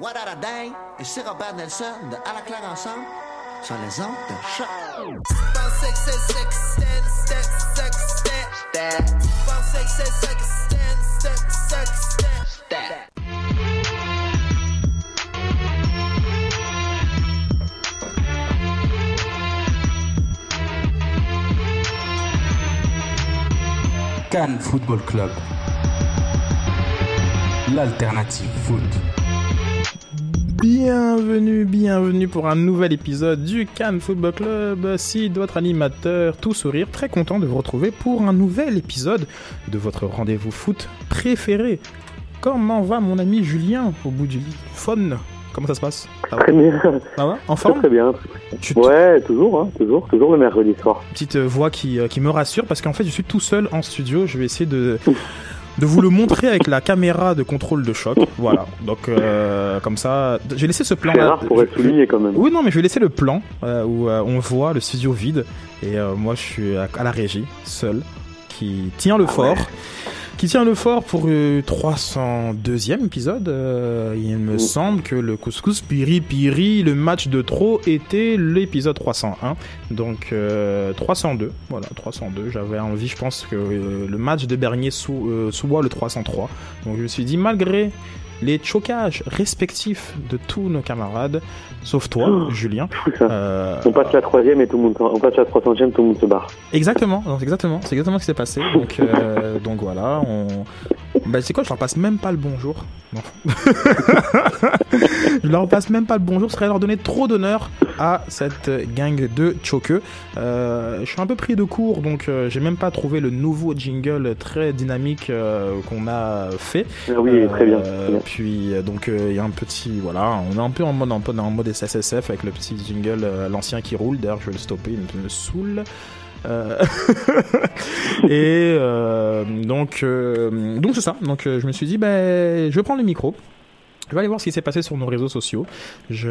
What a? Et c'est Robert Nelson de À la claire ensemble sur les ondes de choc. Cannes Football Club. L'alternative foot. Bienvenue, bienvenue pour un nouvel épisode du Cannes Football Club. Si votre animateur, tout sourire, très content de vous retrouver pour un nouvel épisode de votre rendez-vous foot préféré. Comment va mon ami Julien au bout du phone? Comment ça se passe? Très bien. Ça va? En forme? Très bien. Tu- Ouais, toujours, hein, toujours, toujours le mercredi soir. Petite voix qui, euh, qui me rassure parce qu'en fait je suis tout seul en studio. Je vais essayer de, de vous le montrer avec la caméra de contrôle de choc. Voilà. Donc euh, comme ça, j'ai laissé ce plan. C'est rare pour être souligné quand même. Oui, non, mais je vais laisser le plan euh, où euh, on voit le studio vide et euh, moi je suis à, à la régie, seul, qui tient le fort. Qui tient le fort pour le 302e épisode. Euh, il me semble que le couscous piri piri, le match de trop, était l'épisode 301. Donc euh, 302, voilà, 302. J'avais envie, je pense, que euh, le match de Bernier euh, soit le 303. Donc je me suis dit, malgré les chocages respectifs de tous nos camarades, sauf toi, Oh, Julien. Euh, On passe la troisième et tout le monde, on passe la 300 tout le monde se barre. Exactement, donc exactement, c'est exactement ce qui s'est passé. Donc, euh, donc voilà, on. Bah, c'est quoi, je leur passe même pas le bonjour. Non. je leur passe même pas le bonjour, ce serait leur donner trop d'honneur à cette gang de choqueux. Euh, je suis un peu pris de court, donc euh, j'ai même pas trouvé le nouveau jingle très dynamique euh, qu'on a fait. Ah oui, très bien. Euh, très bien. Puis euh, donc euh, il y a un petit voilà, on est un peu en mode en mode SSSF avec le petit jingle euh, l'ancien qui roule. D'ailleurs, je vais le stopper, il me saoule. Euh, et euh, donc euh, donc c'est ça. Donc je me suis dit ben je vais prendre le micro. Je vais aller voir ce qui s'est passé sur nos réseaux sociaux. Je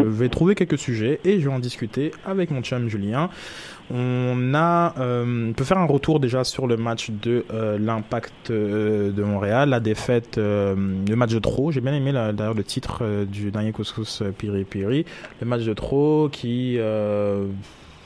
Mhm. vais trouver quelques sujets et je vais en discuter avec mon chum Julien. On a, euh, on peut faire un retour déjà sur le match de euh, l'Impact euh, de Montréal, la défaite, le match de trop. J'ai bien aimé d'ailleurs le titre du dernier couscous Piri Piri, le match de trop qui,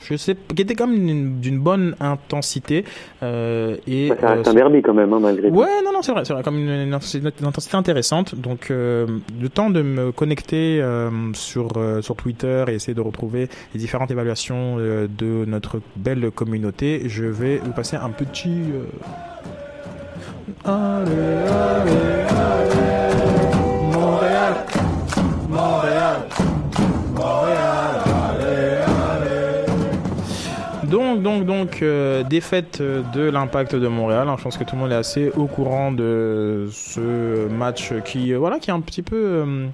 je sais, qui était quand même d'une- bonne intensité euh, et ça reste euh, un derby quand même, hein, malgré tout. Ouais, non, non, c'est vrai, c'est vrai, comme une, une, une intensité intéressante. Donc, euh, le temps de me connecter euh, sur sur Twitter et essayer de retrouver les différentes évaluations de notre belle communauté, je vais vous passer un petit. Allez, allez, allez, Montréal, Montréal, Montréal, Donc, donc, euh, défaite de l'impact de Montréal. hein. Je pense que tout le monde est assez au courant de ce match qui, euh, voilà, qui est un petit peu euh,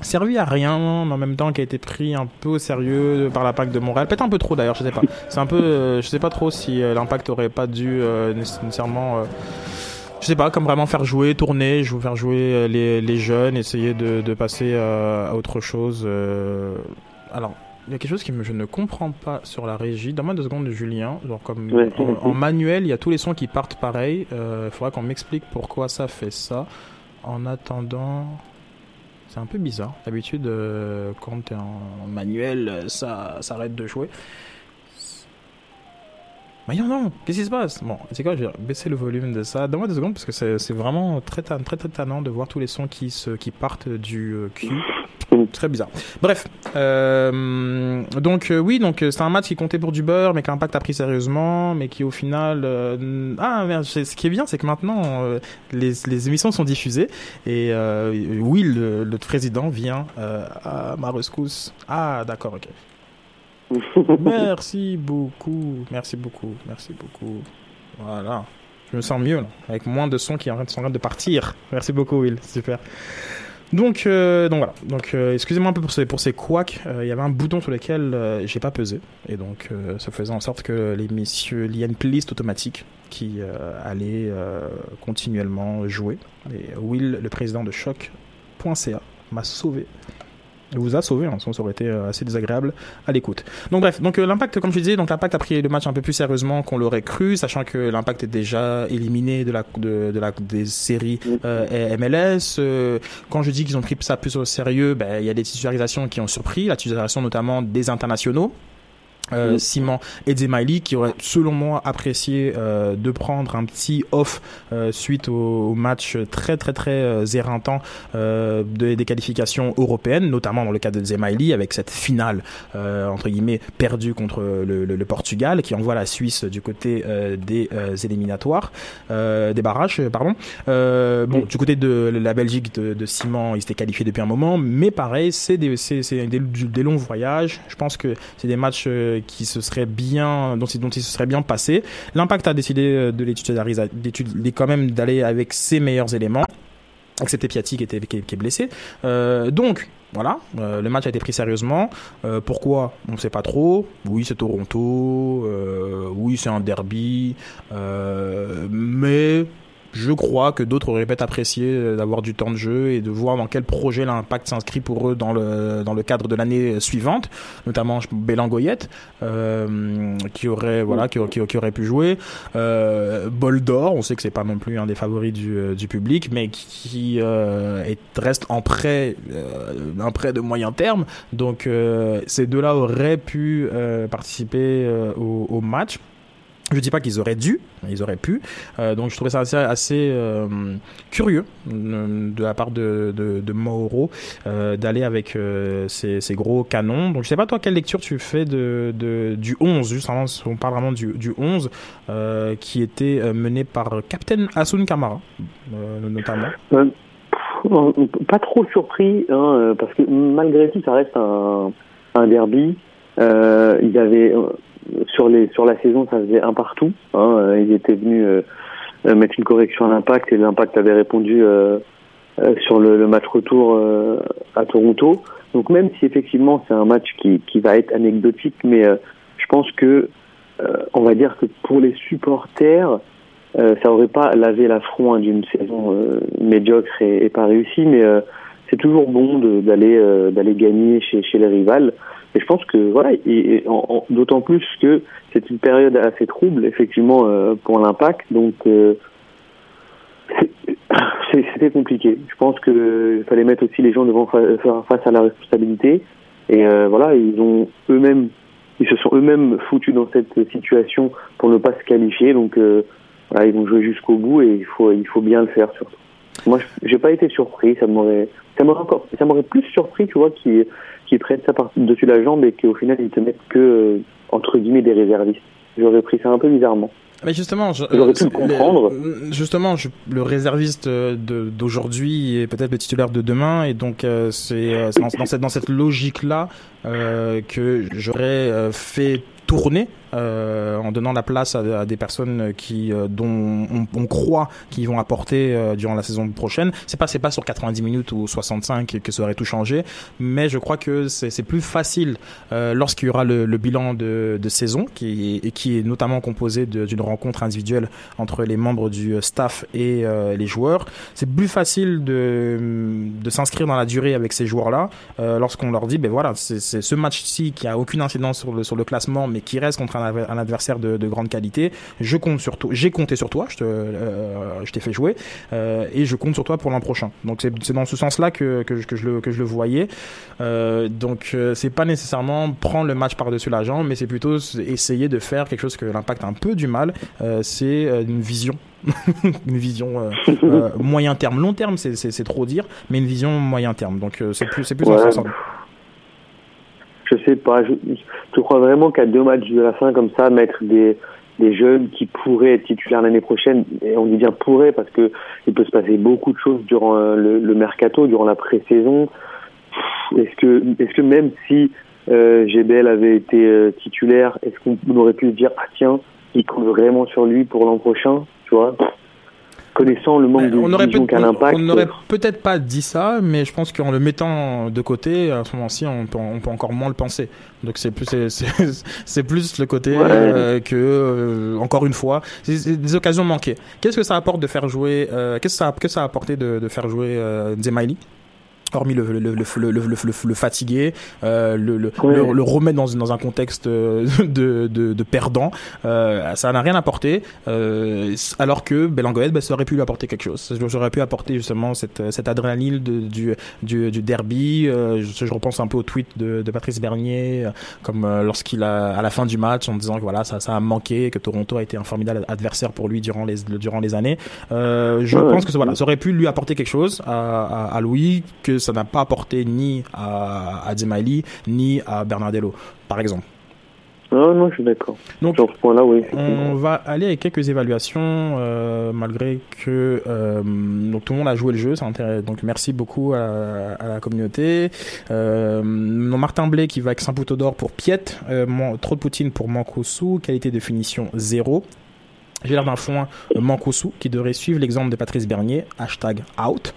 servi à rien, mais en même temps qui a été pris un peu au sérieux par l'impact de Montréal. Peut-être un peu trop d'ailleurs, je sais pas. C'est un peu, euh, je sais pas trop si l'impact aurait pas dû nécessairement. je sais pas, comme vraiment faire jouer, tourner, veux faire jouer les, jeunes, essayer de, passer à autre chose. Alors, il y a quelque chose que je ne comprends pas sur la régie. Donne-moi deux secondes, Julien. Genre comme en, manuel, il y a tous les sons qui partent pareil. Il faudra qu'on m'explique pourquoi ça fait ça. En attendant, c'est un peu bizarre. D'habitude, euh, quand t'es en manuel, euh, ça, ça arrête de jouer. Voyons non, qu'est-ce qui se passe? Bon, c'est quoi, je vais baisser le volume de ça. Donne-moi deux secondes parce que c'est vraiment très, très, très tannant de voir tous les sons qui, se, qui partent du euh, cul. Très bizarre. Bref, euh, donc euh, oui, donc euh, c'est un match qui comptait pour du beurre, mais qu'Impact a pris sérieusement, mais qui au final, euh, ah merde, ce qui est bien, c'est que maintenant les, les émissions sont diffusées et Will, le, le président, vient à ma rescousse. Ah d'accord, ok. Merci beaucoup, merci beaucoup, merci beaucoup. Voilà. Je me sens mieux là, avec moins de sons qui sont en train de partir. Merci beaucoup, Will, super. Donc, euh, donc voilà. Donc, euh, excusez-moi un peu pour ces pour ces couacs. Euh, Il y avait un bouton sur lequel euh, j'ai pas pesé, et donc euh, ça faisait en sorte que les messieurs, il une playlist automatique qui allait continuellement jouer. Et Will, le président de choc.ca, m'a sauvé. Vous a sauvé, hein, sinon ça aurait été euh, assez désagréable à l'écoute. Donc bref, donc euh, l'impact, comme je disais, donc l'impact a pris le match un peu plus sérieusement qu'on l'aurait cru, sachant que l'impact est déjà éliminé de la de, de la des séries euh, MLS. Euh, quand je dis qu'ils ont pris ça plus au sérieux, ben il y a des titularisations qui ont surpris, la titularisation notamment des internationaux. Euh, Simon et Zemaili qui auraient selon moi apprécié euh, de prendre un petit off euh, suite au, au match très très très euh, éreintant euh, de- des qualifications européennes notamment dans le cas de Zemaili avec cette finale euh, entre guillemets perdue contre le, le- le Portugal qui envoie la Suisse du côté euh, des euh, éliminatoires euh, des barrages pardon. Euh, bon du côté de la Belgique de, de Simon il s'était qualifié depuis un moment mais pareil c'est des, des, des longs voyages. Je pense que c'est des matchs qui se seraient bien dont, il- se serait bien passé l'impact a décidé euh, de les titulariser quand même d'aller avec ses meilleurs éléments excepté Piatti qui, était, qui, est- blessé. Euh, donc, voilà, euh, le match a été pris sérieusement. Pourquoi? On ne sait pas trop. Oui, c'est Toronto. oui, c'est un derby. mais je crois que d'autres auraient peut-être apprécié euh, d'avoir du temps de jeu et de voir dans quel projet l'impact s'inscrit pour eux dans le, dans le cadre de l'année suivante, notamment Bélangoyette, euh, qui aurait voilà qui, aurait pu jouer. Euh, Bol d'or, on sait que c'est pas non plus un des favoris du, euh, du public, mais qui euh, est, reste en prêt, euh, un prêt de moyen terme. Donc ces deux-là auraient pu participer au, au match. Je dis pas qu'ils auraient dû, ils auraient pu. Euh, donc je trouvais ça assez, euh, curieux euh, de la part de, Mauro d'aller avec ces, gros canons. Donc je sais pas toi quelle lecture tu fais de, du 11, juste avant, on parle vraiment du, du 11 euh, qui était mené par Captain Asun Kamara notamment. Pas trop surpris, hein, parce que malgré tout, ça reste un, derby. Euh, il y avait euh, sur les sur la saison, ça faisait un partout. Hein, euh, ils étaient venus euh, euh, mettre une correction à l'impact et l'impact avait répondu sur le, match retour à Toronto. Donc même si effectivement c'est un match qui, qui va être anecdotique, mais je pense que on va dire que pour les supporters, ça aurait pas lavé l'affront hein, d'une saison médiocre et, pas réussie, mais c'est toujours bon d'aller d'aller gagner chez, chez les rivales. Et je pense que voilà, et, d'autant plus que c'est une période assez trouble effectivement euh, pour l'impact, donc euh, c'était compliqué. Je pense que fallait mettre aussi les gens devant fa- fa- face à la responsabilité. Et euh, voilà, ils ont eux-mêmes, ils se sont eux-mêmes foutus dans cette situation pour ne pas se qualifier. Donc voilà, ils vont jouer jusqu'au bout et il faut, il faut bien le faire surtout. Moi, je- j'ai pas été surpris. Ça m'aurait, ça m'aurait encore, ça m'aurait plus surpris, tu vois, qui, qui prennent ça par dessus la jambe et qu'au final ils te mettent que euh, entre guillemets des réservistes. J'aurais pris ça un peu bizarrement. Mais justement, je, J'aurais pu le comprendre. le- justement, je- le réserviste euh, d'aujourd'hui est peut-être le titulaire de demain, et donc euh, c'est euh, dans, dans cette, dans cette logique-là euh, que j'aurais euh, fait tourner euh, en donnant la place à, des personnes qui euh, dont on, croit qu'ils vont apporter euh, durant la saison prochaine. C'est pas c'est pas sur 90 minutes ou 65 que ça aurait tout changé, mais je crois que c'est plus facile lorsqu'il y aura le, bilan de, saison qui est notamment composé d'une rencontre individuelle entre les membres du staff et les joueurs. C'est plus facile de de s'inscrire dans la durée avec ces joueurs là lorsqu'on leur dit ben voilà c'est ce match-ci qui a aucune incidence sur le sur le classement mais qui reste contre un un adversaire de, grande qualité. Je compte sur toi. J'ai compté sur toi. Je te, euh, je t'ai fait jouer euh, et je compte sur toi pour l'an prochain. Donc c'est dans ce sens-là que, que, je, le, que je le voyais. Euh, donc c'est pas nécessairement prendre le match par-dessus la jambe, mais c'est plutôt essayer de faire quelque chose que l'impact a un peu du mal. c'est une vision une vision moyen terme. Long terme, c'est trop dire, mais une vision moyen terme. Donc c'est plus, c'est plus ouais. Je sais pas. Je, je crois vraiment qu'à deux matchs de la fin comme ça, mettre des des jeunes qui pourraient être titulaires l'année prochaine, et on dit bien pourraient parce que il peut se passer beaucoup de choses durant euh, le, le mercato, durant la pré-saison. Est-ce que, est-ce que même si euh, GBL avait été euh, titulaire, est-ce qu'on aurait pu se dire ah tiens, il compte vraiment sur lui pour l'an prochain, tu vois? Connaissant le manque de on aurait qu'a l'impact. On n'aurait peut-être pas dit ça, mais je pense qu'en le mettant de côté, à ce moment-ci, on peut, on peut encore moins le penser. Donc c'est plus c'est plus le côté euh, que euh, encore une fois, c'est des occasions manquées. Qu'est-ce que ça apporte de faire jouer euh, Qu'est-ce que ça que ça a apporté de, de faire jouer Zemaili hormis le, le, le, le, fatiguer, euh, le, le, le, remettre dans, dans un contexte euh, de, de, de perdant, euh, ça n'a rien apporté, euh, alors que Belangoët, bah, ça aurait pu lui apporter quelque chose. J'aurais pu apporter justement cette, cette adrénaline de, du, du, du derby. Euh, je, je, repense un peu au tweet de, de Patrice Bernier, euh, comme lorsqu'il a, à la fin du match, en disant que voilà, ça, ça a manqué, que Toronto a été un formidable adversaire pour lui durant les, durant les années. je pense que voilà, ça aurait pu lui apporter quelque chose à, à, à Louis, que ça n'a pas apporté ni à, à ni à Bernardello, par exemple. Ah non, je suis d'accord. Donc, Sur ce point-là, oui. On va aller avec quelques évaluations, euh, malgré que euh, donc tout le monde a joué le jeu. Ça donc merci beaucoup à, la communauté. Euh, Martin Blé qui va avec Saint-Poutot d'or pour Piet, euh, trop de Poutine pour Mankosu, qualité de finition 0. J'ai l'air d'un foin Mankosu qui devrait suivre l'exemple de Patrice Bernier, hashtag out.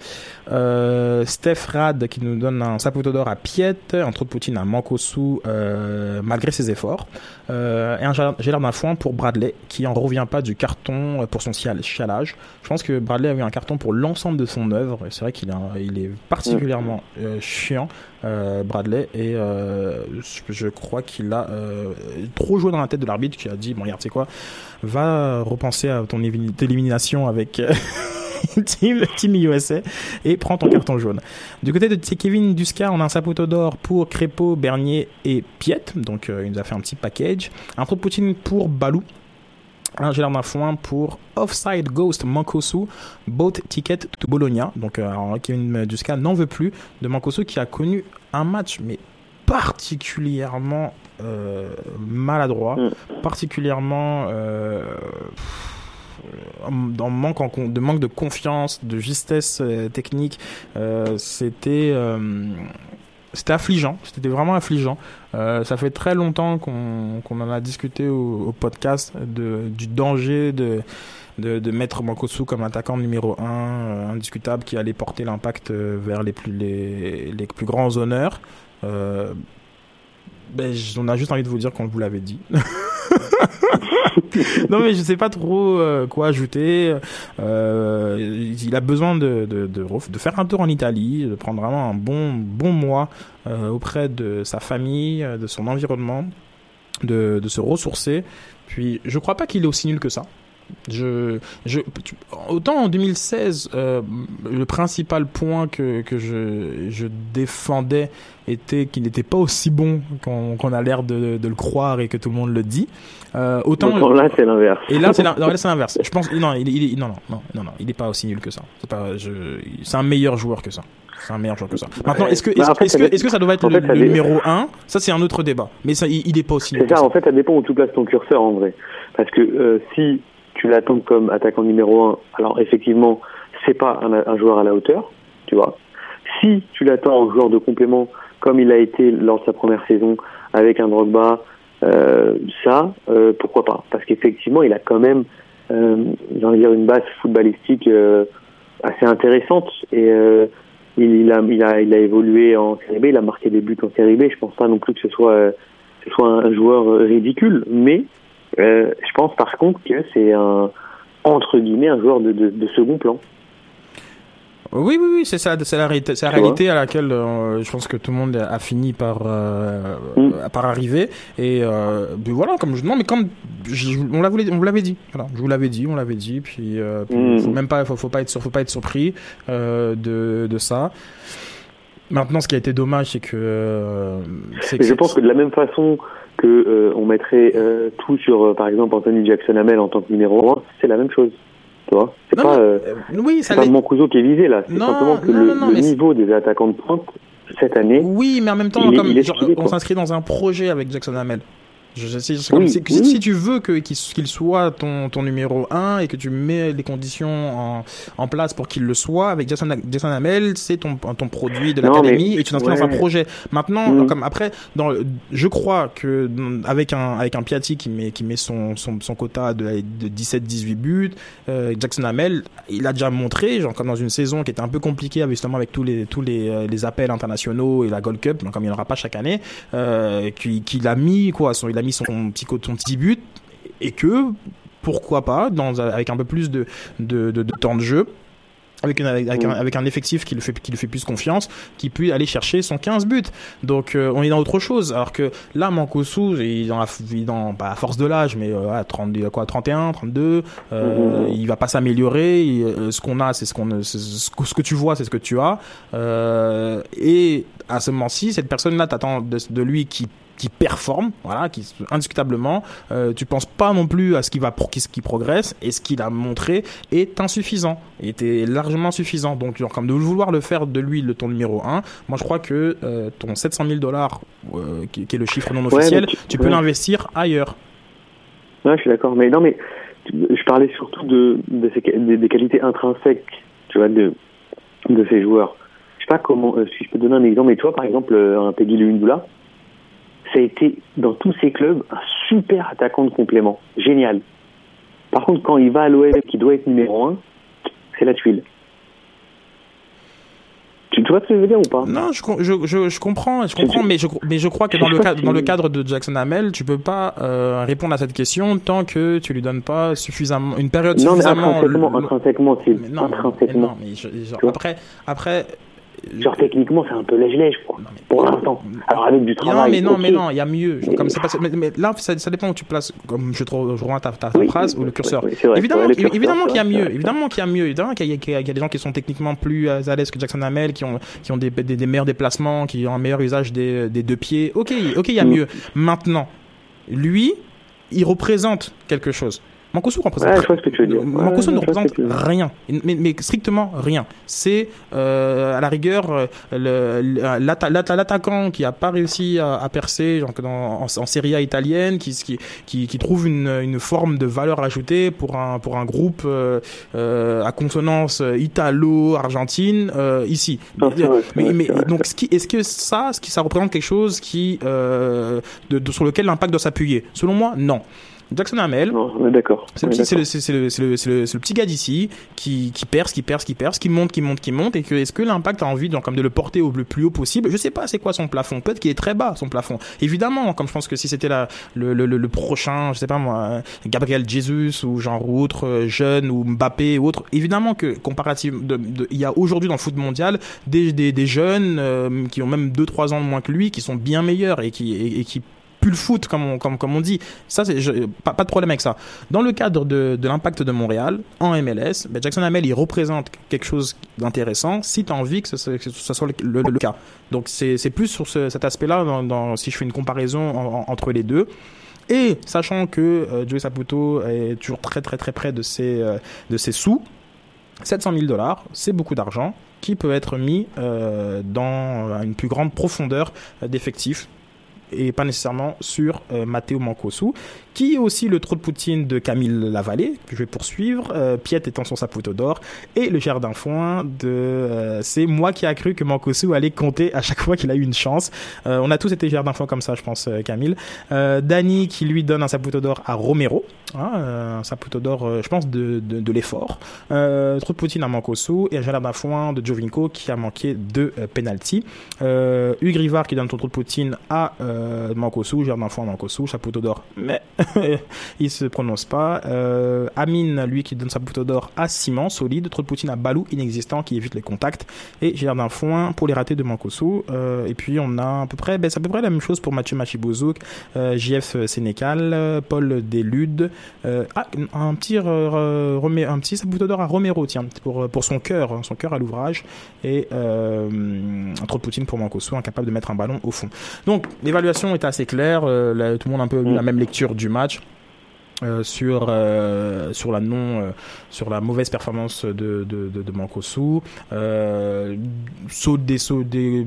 Euh, Steph Rad qui nous donne un Saputo d'or à Piet, un trou de Poutine à Mankosu euh, malgré ses efforts. Euh, et un j'ai l'air d'un foin pour Bradley qui en revient pas du carton pour son chialage. Je pense que Bradley a eu un carton pour l'ensemble de son œuvre. C'est vrai qu'il il est particulièrement euh, chiant, euh, Bradley, et euh, je crois qu'il a trop joué dans la tête de l'arbitre qui a dit bon regarde c'est quoi, va repenser à ton élimination avec team, USA et prends ton carton jaune. Du côté de Kevin Duska, on a un sapoteau d'or pour Crépeau, Bernier et Piet. Donc euh, il nous a fait un petit package. Un trou de Poutine pour Balou. Un gel d'un foin pour Offside Ghost Mankosu, Boat Ticket to Bologna. Donc euh, Kevin Duska n'en veut plus de Mankosu qui a connu un match mais particulièrement euh, maladroit, mm. particulièrement euh, dans manque en, de manque de confiance, de justesse euh, technique. Euh, c'était euh, c'était affligeant, c'était vraiment affligeant. Euh, ça fait très longtemps qu'on qu'on en a discuté au, au, podcast de, du danger de, de, de mettre comme attaquant numéro 1, euh, indiscutable, qui allait porter l'impact vers les plus, les, les plus grands honneurs. Euh, ben, on a juste envie de vous dire qu'on vous l'avait dit. non mais je sais pas trop euh, quoi ajouter. Euh, il a besoin de, de, faire un tour en Italie, de prendre vraiment un bon bon mois euh, auprès de sa famille, de son environnement, de, de se ressourcer. Puis je crois pas qu'il est aussi nul que ça. Je, je, autant en 2016, euh, le principal point que, que je, je défendais était qu'il n'était pas aussi bon qu'on a l'air de, de, le croire et que tout le monde le dit. Euh, autant Donc, là c'est l'inverse. Et là c'est l'inverse. Je pense non il, il, non, non non non non il n'est pas aussi nul que ça. C'est pas c'est un meilleur joueur que ça. C'est un meilleur joueur que ça. Maintenant est-ce que est-ce est que, est que ça doit être le, numéro 1 Ça c'est un autre débat. Mais ça il, n'est pas aussi nul. C'est ça, en fait ça dépend où tu places ton curseur en vrai. Parce que euh, si tu l'attends comme attaquant numéro 1, alors effectivement, c'est pas un, joueur à la hauteur, tu vois. Si tu l'attends en joueur de complément, comme il a été lors de sa première saison, avec un Drogba Euh, ça, euh, pourquoi pas? Parce qu'effectivement, il a quand même, euh, j'ai dire, une base footballistique euh, assez intéressante et euh, il, a, il, a, il a évolué en Série B, il a marqué des buts en Série B. Je pense pas non plus que ce soit, euh, ce soit un joueur ridicule, mais euh, je pense par contre que c'est un entre guillemets un joueur de, de, de second plan. Oui, oui, oui, c'est ça, c'est la, réalité- c'est la réalité à laquelle euh, je pense que tout le monde a fini par euh, Mm. par arriver. Et euh, puis voilà, comme je non, mais comme je- on l'avait, on vous l'avait dit, voilà, je vous l'avais dit, on l'avait dit, puis, euh, puis Mm. faut même pas, faut, faut pas être, faut pas être surpris euh, de de ça. Maintenant, ce qui a été dommage, c'est que euh, c'est Et je pense que de la même façon que euh, on mettrait euh, tout sur, euh, par exemple, Anthony Jackson Hamel en tant que numéro 1, c'est la même chose. Tu vois? C'est pas, oui, ça pas Mancuso qui est visé là. C'est simplement que non, le, non, niveau des attaquants de pointe cette année. Oui, mais en même temps, Il est- comme il est genre, stylé, on s'inscrit dans un projet avec Jackson Hamel. Je, je- c'est c'est comme Oui, si, si- oui. si tu veux que qu'il qu'il soit ton, ton numéro 1 et que tu mets les conditions en, en place pour qu'il le soit avec Jackson, Jackson Hamel, c'est ton, ton produit de Non, l'académie mais- et tu t'inscris dans un ouais. projet. Maintenant, Mm. comme après, dans, je crois que avec un avec un Piatti qui met qui met son son, son quota de, de 17-18 buts, euh, Jackson Hamel, il a déjà montré, genre comme dans une saison qui était un peu compliquée justement avec tous les tous les, euh, les appels internationaux et la Gold Cup, donc comme il n'y en aura pas chaque année, euh, qu'il qu'il a mis quoi, son, il a mis son petit co- son petit but et que pourquoi pas dans avec un peu plus de de, de, de temps de jeu. Avec, une- avec, avec un, avec un effectif qui le fait qui lui fait plus confiance, qui peut aller chercher son 15 buts. Donc euh, on est dans autre chose. Alors que là, Mankosu, il est dans, la, il est dans pas à force de l'âge, mais euh, à 30, il a quoi, 31, 32, euh, Mhm. il va pas s'améliorer. Euh, Ce qu'on a, c'est ce qu'on, ce que ce que tu vois, c'est ce que tu as. Et à ce moment-ci, cette personne-là t'attend de, de lui qui qui performe, voilà, qui indiscutablement, euh, tu penses pas non plus à ce qui va pro- ce qui progresse et ce qu'il a montré est insuffisant, était largement suffisant. Donc genre comme de vouloir le faire de lui le ton numéro 1, moi je crois que euh, ton 700 000 dollars euh, qui, qui est le chiffre non officiel, tu- tu peux ouais. l'investir ailleurs. Ouais, je suis d'accord. Mais non, mais je parlais surtout de, de ces, des, des qualités intrinsèques, tu vois, de, de ces joueurs. Je sais pas comment, euh, si je peux donner un exemple, mais toi, par exemple, un Peggy Lundula, ça a été, dans tous ces clubs, un super attaquant de complément. Génial. Par contre, quand il va à l'OL, qui doit être numéro 1, c'est la tuile. Tu, vois ce que je veux dire ou pas? Non, je, je, je, je comprends, je comprends, mais je, mais je crois que dans le, cadre, dans le cadre de Jackson Hamel, tu peux pas euh, répondre à cette question tant que tu lui donnes pas suffisamment une période Non, mais suffisamment. intrinsèquement, lo- intrinsèquement, c'est mais non, mais intrinsèquement. non, mais genre, après, après. Genre, techniquement, c'est un peu lèche-lèche, quoi. Non, mais- Pour l'instant. Alors, avec du Non, travail. mais non, mais non, il y a mieux. Genre, Mais- comme c'est pas, mais, mais là, ça, ça dépend où tu places. Comme je, re- je ta, ta, ta Oui, phrase oui, ou le curseur. oui, c'est vrai, évidemment, curseur, évidemment qu'il y a mieux. Évidemment qu'il y a mieux. Évidemment qu'il y, a- y des gens qui sont techniquement plus euh, à l'aise que Jackson Hamel, qui ont, qui ont des, des, des meilleurs déplacements, qui ont un meilleur usage des, des deux pieds. Ok, ok, il y a Mm. mieux. Maintenant, lui, il représente quelque chose. Mankosu représente. Ouais, je vois ce que tu veux dire. Mankosu Ouais, ne représente rien, mais, mais strictement rien. C'est euh, à la rigueur euh, l'attaquant qui a pas réussi à, à percer genre, dans, en, en Serie A italienne, qui, qui, qui, qui trouve une, une forme de valeur ajoutée pour un, pour un groupe euh, euh, à consonance italo-argentine euh, ici. Non, c'est vrai, c'est mais mais donc, est-ce que ça, ce qui, ça représente quelque chose qui, euh, de, de- sur lequel l'impact doit s'appuyer? Selon moi, non. Jackson Hamel, d'accord. c'est le, petit- gars d'ici qui, qui perce, qui perce, qui perce, qui monte, qui monte, qui monte, et que est-ce que l'impact a envie de, comme de le porter au le plus haut possible? Je sais pas, c'est quoi son plafond. Peut-être qu'il est très bas son plafond. Évidemment, comme je pense que si c'était le, le, le, prochain, je sais pas moi, Gabriel Jesus ou genre ou autre euh, jeune ou Mbappé ou autre, évidemment que comparativement, il y a aujourd'hui dans le foot mondial des, des, des jeunes euh, qui ont même 2-3 ans de moins que lui, qui sont bien meilleurs et qui, et, et qui le foot comme on, dit. Ça, je- pas, de problème avec ça. Dans le cadre de, l'impact de Montréal, en MLS, ben Jackson Hamel, il représente quelque chose d'intéressant si tu as envie que ce, soit- le, cas. Donc c'est plus sur ce- cet aspect-là, si je fais une comparaison en- en- entre les deux. Et sachant que euh, Joey Saputo est toujours très très très près de ses, euh, de ses sous, 700 000 dollars, c'est beaucoup d'argent qui peut être mis euh, dans une plus grande profondeur d'effectifs et pas nécessairement sur Matteo Mancosu, qui est aussi le trou de Poutine de Camille Lavallée, que je vais poursuivre, Piet étant son sapoteau d'or, et le jardin foin de... c'est moi qui a cru que Mancosu allait compter à chaque fois qu'il a eu une chance. on a tous été jardin foin comme ça, je pense, Camille. Dani qui lui donne un sapoteau d'or à Romero, hein, un sapoteau d'or, je pense, de, de, l'effort. trou de Poutine à Mancosu, et un jardin foin de Jovinko qui a manqué deux penalty. Euh, Hugues Rivard qui donne son trou de Poutine à euh, Mancosu, Jardin Foin Mancosu, chapeau d'or, mais il se prononce pas. Euh, Amine, lui, qui donne sa poteau d'or à Simon, solide. Trou de Poutine à Balou, inexistant, qui évite les contacts. Et Jardin Foin pour les ratés de Mancosu. Euh, et puis on a à peu près, ben, c'est à peu près la même chose pour Mathieu Machibouzouk, euh, JF Sénécal, Paul Delude. Euh, ah, un petit, un petit sapoteau d'or à Romero, tiens, pour, pour son cœur, son cœur à l'ouvrage. Et un trou de Poutine pour Mancosu, incapable de mettre un ballon au fond. Donc l'évaluation est assez claire, euh, tout le monde a un peu eu la même lecture du match. Euh, sur euh, sur la non sur la mauvaise performance de de, de, Mancosu saut des sauts des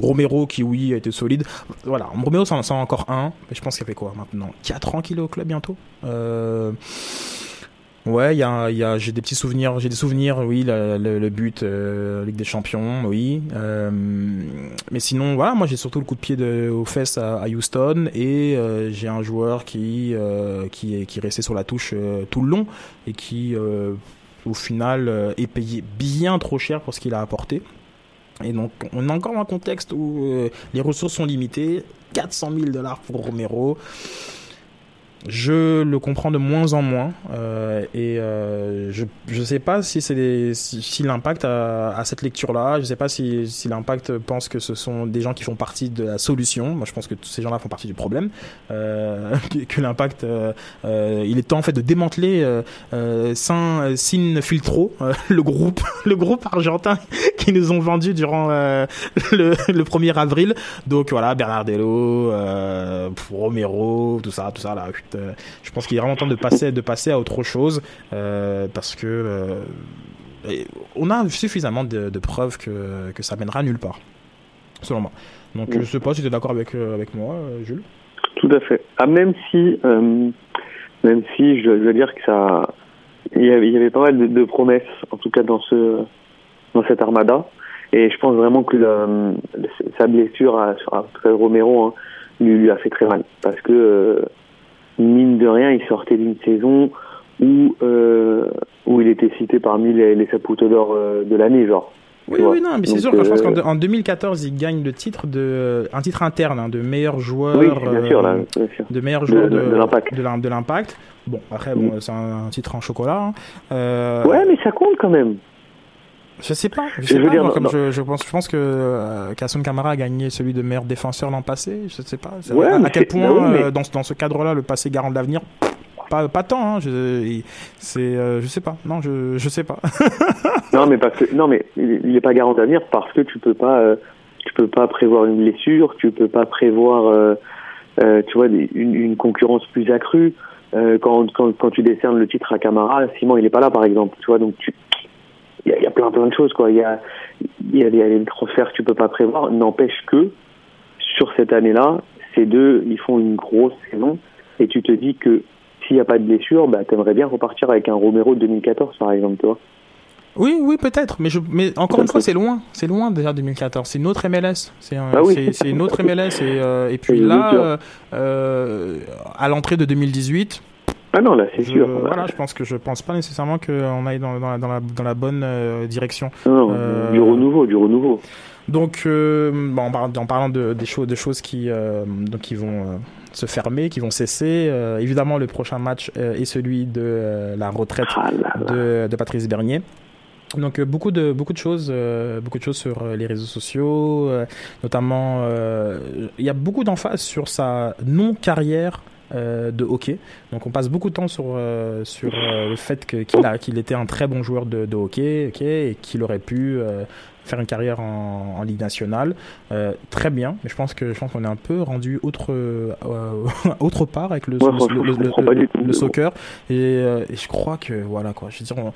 Romero qui oui a été solide. Voilà Romero c'est encore un mais je pense qu'il fait quoi maintenant? 4 ans qu'il est au club bientôt? Ouais, il y a, y a j'ai des petits souvenirs, j'ai des souvenirs, oui, le, le, but euh, Ligue des Champions, oui. Euh, mais sinon, voilà, moi j'ai surtout le coup de pied de, aux fesses à, à Houston et euh, j'ai un joueur qui euh, qui est qui est resté sur la touche euh, tout le long et qui au final est payé bien trop cher pour ce qu'il a apporté. Et donc, on est encore dans un contexte où les ressources sont limitées. 400 000 dollars pour Romero je le comprends de moins en moins euh, et euh, je je sais pas si c'est si, si l'impact à, cette lecture là je sais pas si si l'impact pense que ce sont des gens qui font partie de la solution. Moi je pense que tous ces gens là font partie du problème euh, que, l'impact euh, euh, il est temps en fait de démanteler euh, Saint Sin Filtro le groupe le groupe argentin qui nous ont vendu durant le, le 1er avril. Donc voilà Bernardello Romero tout ça tout ça là euh, je pense qu'il est vraiment temps de passer, de passer à autre chose euh, parce que euh, on a suffisamment de, preuves que, que ça mènera nulle part, selon moi. Donc je sais pas si tu es d'accord avec, avec moi, Jules. Tout à fait. Ah, même si, même si je dois dire que ça, il y, avait, il y avait pas mal de, promesses, en tout cas dans ce, dans cette armada. Et je pense vraiment que sa blessure à, à Romero hein, lui, lui, a fait très mal. Parce que mine de rien, il sortait d'une saison où, euh, où il était cité parmi les, les d'or euh, de l'année, genre. Oui, oui, non, mais c'est sûr que je pense qu'en 2014, il gagne le titre de, un titre interne, hein, de meilleur joueur, oui, bien sûr, là, bien sûr. de meilleur joueur de, de, de l'impact. Bon, après, bon, c'est un, titre en chocolat. Hein. Euh... Ouais, mais ça compte quand même. Je sais pas. Je, sais pas, dire, comme je, je, pense, je pense que euh, Kasson Kamara a gagné celui de meilleur défenseur l'an passé. Je sais pas. Ouais, à, quel point, euh, dans, dans ce cadre-là, le passé garant de l'avenir pas, pas tant. Hein, je, c'est, euh, je sais pas. Non, je, je sais pas. non, mais parce que non, mais il est pas garant d'avenir parce que tu peux pas, euh, tu peux pas prévoir une blessure, tu peux pas prévoir, euh, tu vois, une, une, concurrence plus accrue. quand, quand, quand tu décernes le titre à Camara, Simon il est pas là par exemple, tu vois, donc tu il y, y, a plein plein de choses quoi. Il y a il y a, y a des transferts que tu peux pas prévoir. N'empêche que sur cette année-là, ces deux ils font une grosse saison et tu te dis que s'il n'y a pas de blessure, bah t'aimerais bien repartir avec un Romero de 2014 par exemple, toi. Oui, oui, peut-être, mais, je, mais encore une fois, c'est loin, c'est loin déjà 2014. C'est une autre MLS, c'est un, ah oui. une autre MLS et, euh, et puis là, euh, euh, à l'entrée de 2018, ah non, là, c'est sûr. Voilà, je pense que je pense pas nécessairement qu'on aille dans, dans, la, dans, la, dans la bonne euh, direction. Non, euh, du renouveau, du renouveau. Donc, euh, bon, en, parlant de, des, choses, des choses qui, euh, donc, qui vont se fermer, qui vont cesser, euh, évidemment, le prochain match est celui de la retraite ah de, de Patrice Bernier. Donc beaucoup de beaucoup de choses, beaucoup de choses sur les réseaux sociaux, notamment il y a beaucoup d'emphase sur sa non carrière euh, de hockey. Donc on passe beaucoup de temps sur, euh, sur euh, le fait qu'il était un très bon joueur de, de hockey okay, et qu'il aurait pu faire une carrière en, en Ligue nationale. très bien, mais je pense que je pense qu'on est un peu rendu autre, autre part avec le, le, le, soccer. Et, et, je crois que voilà quoi. Je veux dire,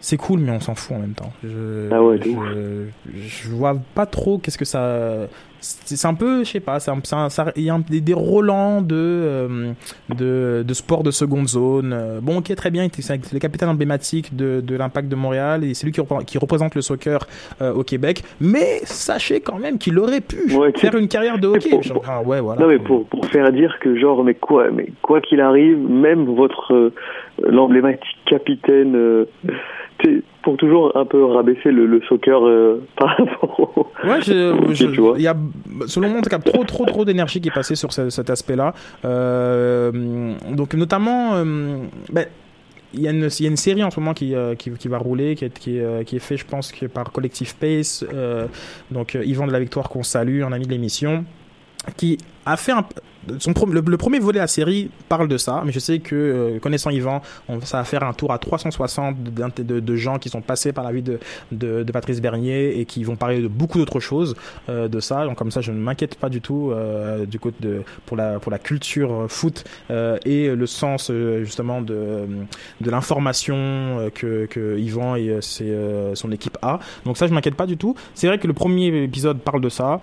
c'est cool, mais on s'en fout en même temps. Je, ah ouais, je, je, vois pas trop qu'est-ce que ça c'est un peu, je sais pas, c'est un- ça- il y a un- des, des Roland de, euh, de, de sport de seconde zone. Euh, Bon, ok, très bien, c'est le capitaine emblématique de, de l'Impact de Montréal et c'est lui qui, représente- qui représente le soccer euh, au Québec. Mais sachez quand même qu'il aurait pu Ouais, faire une carrière de hockey. pour- Genre, ah, ouais, voilà. Non mais pour, pour faire dire que genre mais quoi mais quoi qu'il arrive même votre euh, l'emblématique capitaine pour toujours un peu rabaisser le, le soccer euh, par rapport au Ouais, il y a, selon moi, en tout cas, trop, trop, trop d'énergie qui est passée sur ce- cet aspect-là. Euh, donc, notamment, euh, ben, il y, a une, il y a une série en ce moment qui, euh, qui, qui va rouler, qui est, qui est, euh, qui est fait, je pense, par Collective Pace. euh, donc, Yvan de la Victoire, qu'on salue, un ami de l'émission, qui a fait un. Son pro- le, premier volet de la série parle de ça, mais je sais que, euh, connaissant Yvan, on, ça va faire un tour à 360 d'int- de, de gens qui sont passés par la vie de, de, de Patrice Bernier et qui vont parler de beaucoup d'autres choses euh, de ça. Donc comme ça, je ne m'inquiète pas du tout euh, du côté de pour la pour la culture euh, foot euh, et le sens euh, justement de de l'information que que Yvan et ses, son équipe a. Donc ça, je m'inquiète pas du tout. C'est vrai que le premier épisode parle de ça.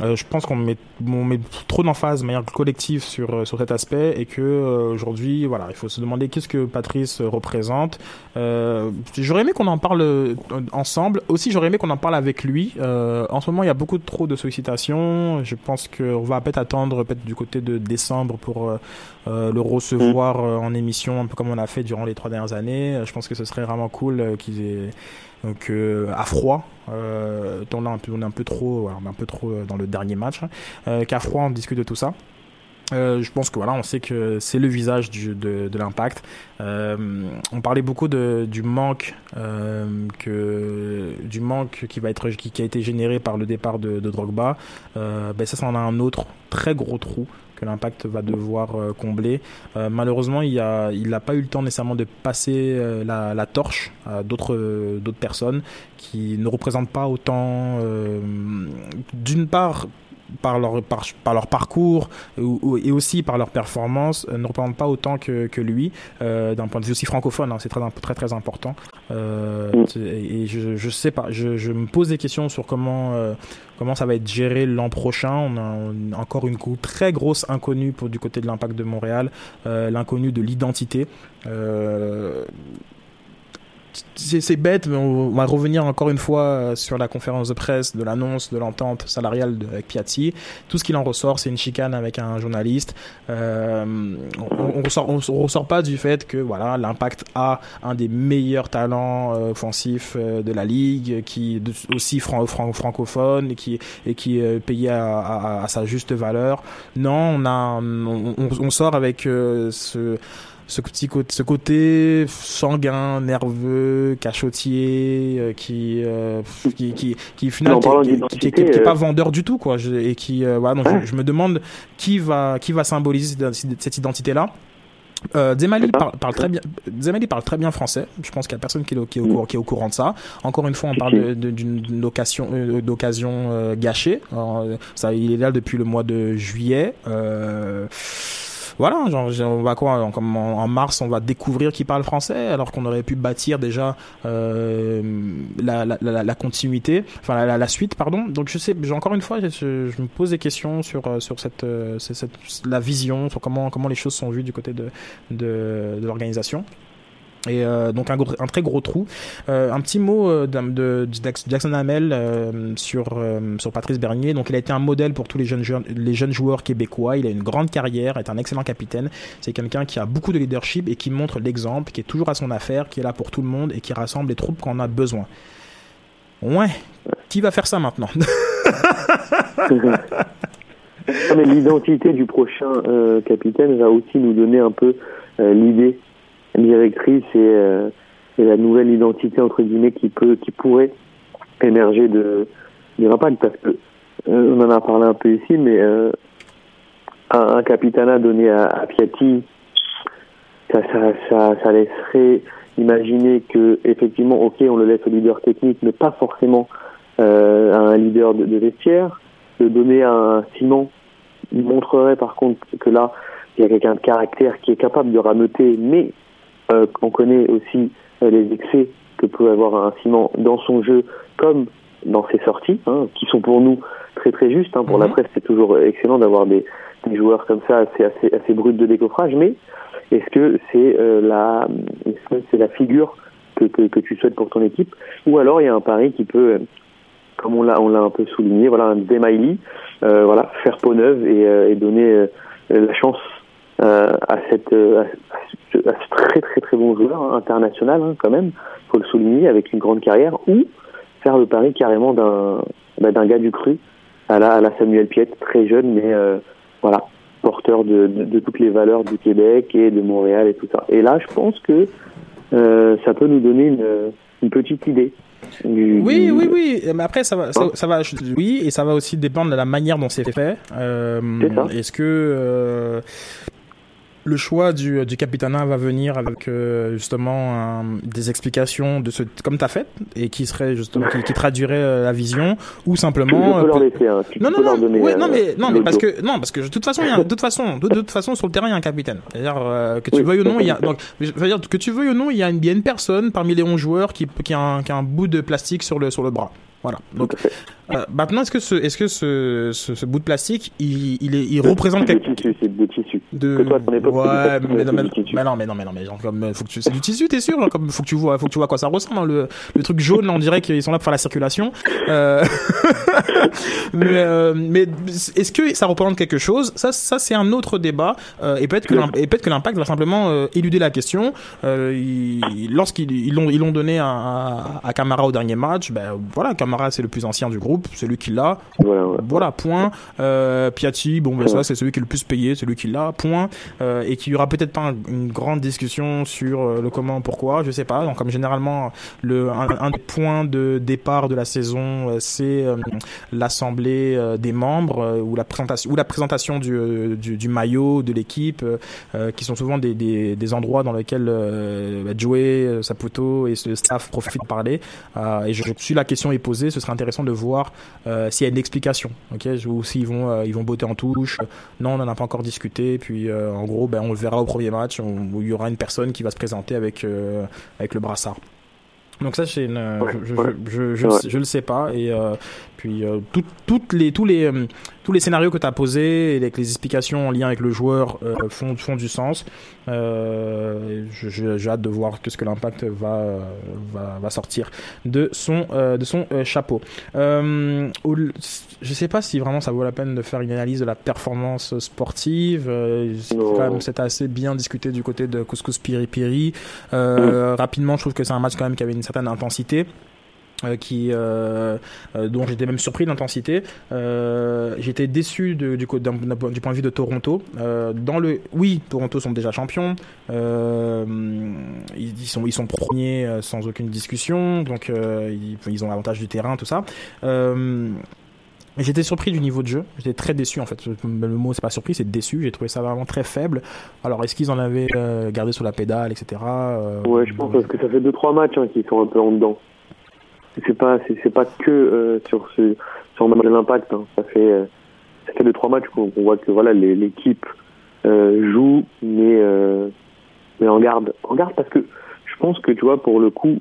Euh, je pense qu'on met, on met trop d'emphase de manière collective sur, euh, sur cet aspect et que euh, aujourd'hui, voilà, il faut se demander qu'est-ce que Patrice représente. Euh, j'aurais aimé qu'on en parle euh, ensemble. Aussi, j'aurais aimé qu'on en parle avec lui. Euh, en ce moment, il y a beaucoup trop de sollicitations. Je pense qu'on va peut-être attendre peut-être du côté de décembre pour le recevoir euh, en émission, un peu comme on a fait durant les trois dernières années. Je pense que ce serait vraiment cool qu'ils aient donc euh, à froid euh, on, est un peu, trop un peu trop euh, dans le dernier match hein. qu'à froid on discute de tout ça je pense que voilà, on sait que c'est le visage de, l'impact. On parlait beaucoup de, du manque que du manque qui va être qui, a été généré par le départ de, de Drogba. Ben ça, ça en a un autre très gros trou que l'impact va devoir euh, combler. Euh, malheureusement, il a n'a pas eu le temps nécessairement de passer euh, la, la torche à d'autres personnes qui ne représentent pas autant d'une part par leur, par, par leur parcours ou, ou- et aussi par leur performance euh, ne représentent pas autant que, que lui euh, d'un point de vue aussi francophone hein, c'est très, très très important. Euh, Mm. et je, je sais pas je, je me pose des questions sur comment euh, comment ça va être géré l'an prochain. On a, on a encore une très grosse inconnue pour du côté de l'impact de Montréal euh, l'inconnu de l'identité. Euh, c'est bête, mais on va revenir encore une fois euh, sur la conférence de presse de l'annonce de l'entente salariale avec Piatti. Tout ce qu'il en ressort, c'est une chicane avec un journaliste. Euh, on, on ressort, on, ressort pas du fait que voilà, l'impact a un des meilleurs talents euh, offensifs euh, de la ligue, qui est aussi fran- fran- francophone et qui est payé à, sa juste valeur. Non, on a, on, sort avec ce ce petit côté, ce côté sanguin, nerveux, cachotier, euh, qui, euh, qui, qui, qui, finalement, qui, qui, qui- qui- pas euh, vendeur du tout, quoi. Je- et qui, euh, voilà, donc je, me demande qui va, qui va symboliser cette, cette identité-là. Euh, Zemali parle, parle très bien. Zemali parle très bien français. Je pense qu'il y a personne qui est, au, qui est au courant, qui est au courant de ça. Encore une fois, on parle d'une d'une occasion, d'occasion euh, gâchée. Alors, ça, il est là depuis le mois de juillet. Euh, voilà, genre, on va quoi en, mars, on va découvrir qui parle français, alors qu'on aurait pu bâtir déjà euh, la, la, continuité, enfin la, suite, pardon. Donc je sais, encore une fois, je, me pose des questions sur euh, sur cette, euh, cette, la vision, sur comment comment les choses sont vues du côté de, de l'organisation. Et euh, donc un, très gros trou. Euh, un petit mot euh, de, Jackson Hamel euh, sur sur Patrice Bernier. Donc il a été un modèle pour tous les jeunes joueurs, les jeunes joueurs québécois. Il a une grande carrière, est un excellent capitaine. C'est quelqu'un qui a beaucoup de leadership et qui montre l'exemple, qui est toujours à son affaire, qui est là pour tout le monde et qui rassemble les troupes quand on a besoin. Ouais. Qui va faire ça maintenant? L'identité du prochain capitaine va aussi nous donner un peu l'idée directrice et, euh, et la nouvelle identité entre guillemets qui peut, qui pourrait émerger de du parce que euh, on en a parlé un peu ici, mais euh, un, un capitana donné à, à Piatti, ça, ça, laisserait imaginer que effectivement, ok, on le laisse au leader technique, mais pas forcément à un leader de, vestiaire. Le donner à un Simon montrerait par contre que là, il y a quelqu'un de caractère qui est capable de rameuter, mais on connaît aussi euh, les excès que peut avoir un Simon dans son jeu comme dans ses sorties, hein, qui sont pour nous très très juste. Hein. Pour Mhm. la presse, c'est toujours excellent d'avoir des, des joueurs comme ça, assez assez assez bruts de décoffrage. Mais est-ce que c'est euh, la c'est la figure que, que que tu souhaites pour ton équipe, ou alors il y a un pari qui peut, euh, comme on l'a on l'a un peu souligné, voilà un Demaili, euh, voilà faire peau neuve et, euh, et donner euh, la chance euh, à cette euh, à ce, à ce très très très bon joueur hein, international hein, quand même, faut le souligner avec une grande carrière, ou faire le pari carrément d'un bah, d'un gars du cru à la, à la Samuel Piette, très jeune mais euh, voilà porteur de, de, de toutes les valeurs du Québec et de Montréal et tout ça. Et là, je pense que euh, ça peut nous donner une, une petite idée. Oui, oui, oui. Mais après, ça va, ça, ça va. Oui, et ça va aussi dépendre de la manière dont c'est fait. Euh. Est-ce que euh, le choix du, du capitanat va venir avec euh, justement un- des explications de ce comme t'as fait et qui serait justement qui, qui traduirait euh, la vision ou simplement peux euh, leur laisser, hein, tu non, peux non, non, donner. ouais, euh, non, mais, non, mais parce que, non, parce que de toute façon, il y a, de toute façon, de, de toute façon, sur le terrain, il y a un capitaine. C'est-à-dire, euh, que tu Oui, veuilles ou non, il y a, donc, dire, que tu veuilles ou non, il y a une, il y a une personne parmi les 11 joueurs qui, qui a un, qui a un bout de plastique sur le, sur le bras. Voilà. Donc, euh, maintenant, est-ce que ce, est-ce que ce, ce, ce bout de plastique, il, il est, représente quelque tissus, c'est des tissus. de Que toi, ton époque, ouais mais, non, mais, du tissu. non mais non mais non mais genre comme euh, faut que tu c'est du tissu t'es sûr genre, comme faut que tu vois faut que tu vois à quoi ça ressemble hein, le le truc jaune là, on dirait qu'ils sont là pour faire la circulation euh... mais euh, mais est-ce que ça représente quelque chose? Ça ça c'est un autre débat et peut-être que peut-être que l'impact va simplement éluder la question il- lorsqu'ils ils l'ont ils l'ont donné à, à, à Camara au dernier match ben voilà Camara c'est le plus ancien du groupe c'est lui qui l'a Voilà, point. Euh, Piatti, bon, ben ça, c'est celui qui est le plus payé, c'est lui qui l'a, point. Euh, et qu'il y aura peut-être pas un- une grande discussion sur euh, le comment, pourquoi, je sais pas. Donc, comme généralement, le, un, un des points de départ de la saison, euh, c'est l'assemblée des membres ou la présentation, ou la présentation du, du, du maillot de l'équipe, qui sont souvent des, des, des endroits dans lesquels bah, Joey, Saputo et ce staff profitent de parler. Et je, si la question est posée, ce serait intéressant de voir euh, s'il y a une explication, ok, ou s'ils vont euh, ils vont botter en touche. Non, on n'en a pas encore discuté. Puis euh, en gros, ben on le verra au premier match où il y aura une personne qui va se présenter avec avec le brassard. Donc ça c'est une, Ouais, je, je, ouais. je, je, Ouais. je, le sais pas et euh, puis euh, tout- toutes les tous les euh, tous les scénarios que tu as posés et avec les explications en lien avec le joueur euh, font font du sens. Euh, J'ai hâte de voir que ce que l'impact va, euh, va va sortir de son euh, de son euh, chapeau. Euh, au- je sais pas si vraiment ça vaut la peine de faire une analyse de la performance sportive. Euh, c'est assez bien discuté du côté de Couscous Piri Piri. Euh, Rapidement, je trouve que c'est un match quand même qui avait une certaine intensité. euh, qui euh, euh, dont j'étais même surpris de l'intensité. J'étais déçu du, point- de vue de Toronto. Dans le, oui, Toronto sont déjà champions. Ils, sont ils premiers sans aucune discussion. Donc ils, ils ont l'avantage du terrain, tout ça. J'étais surpris du niveau de jeu. J'étais très déçu en fait. Le mot c'est pas surpris, c'est déçu. J'ai trouvé ça vraiment très faible. Alors est-ce qu'ils en avaient euh, gardé sur la pédale, etc. Euh, Ouais, je pense parce que ça fait deux trois matchs hein, qui sont un peu en dedans. C'est pas c'est pas que euh, sur ce sur l'impact. Hein. Ça fait ça fait deux trois matchs qu'on voit que voilà l'équipe joue mais mais en garde en garde parce que je pense que tu vois pour le coup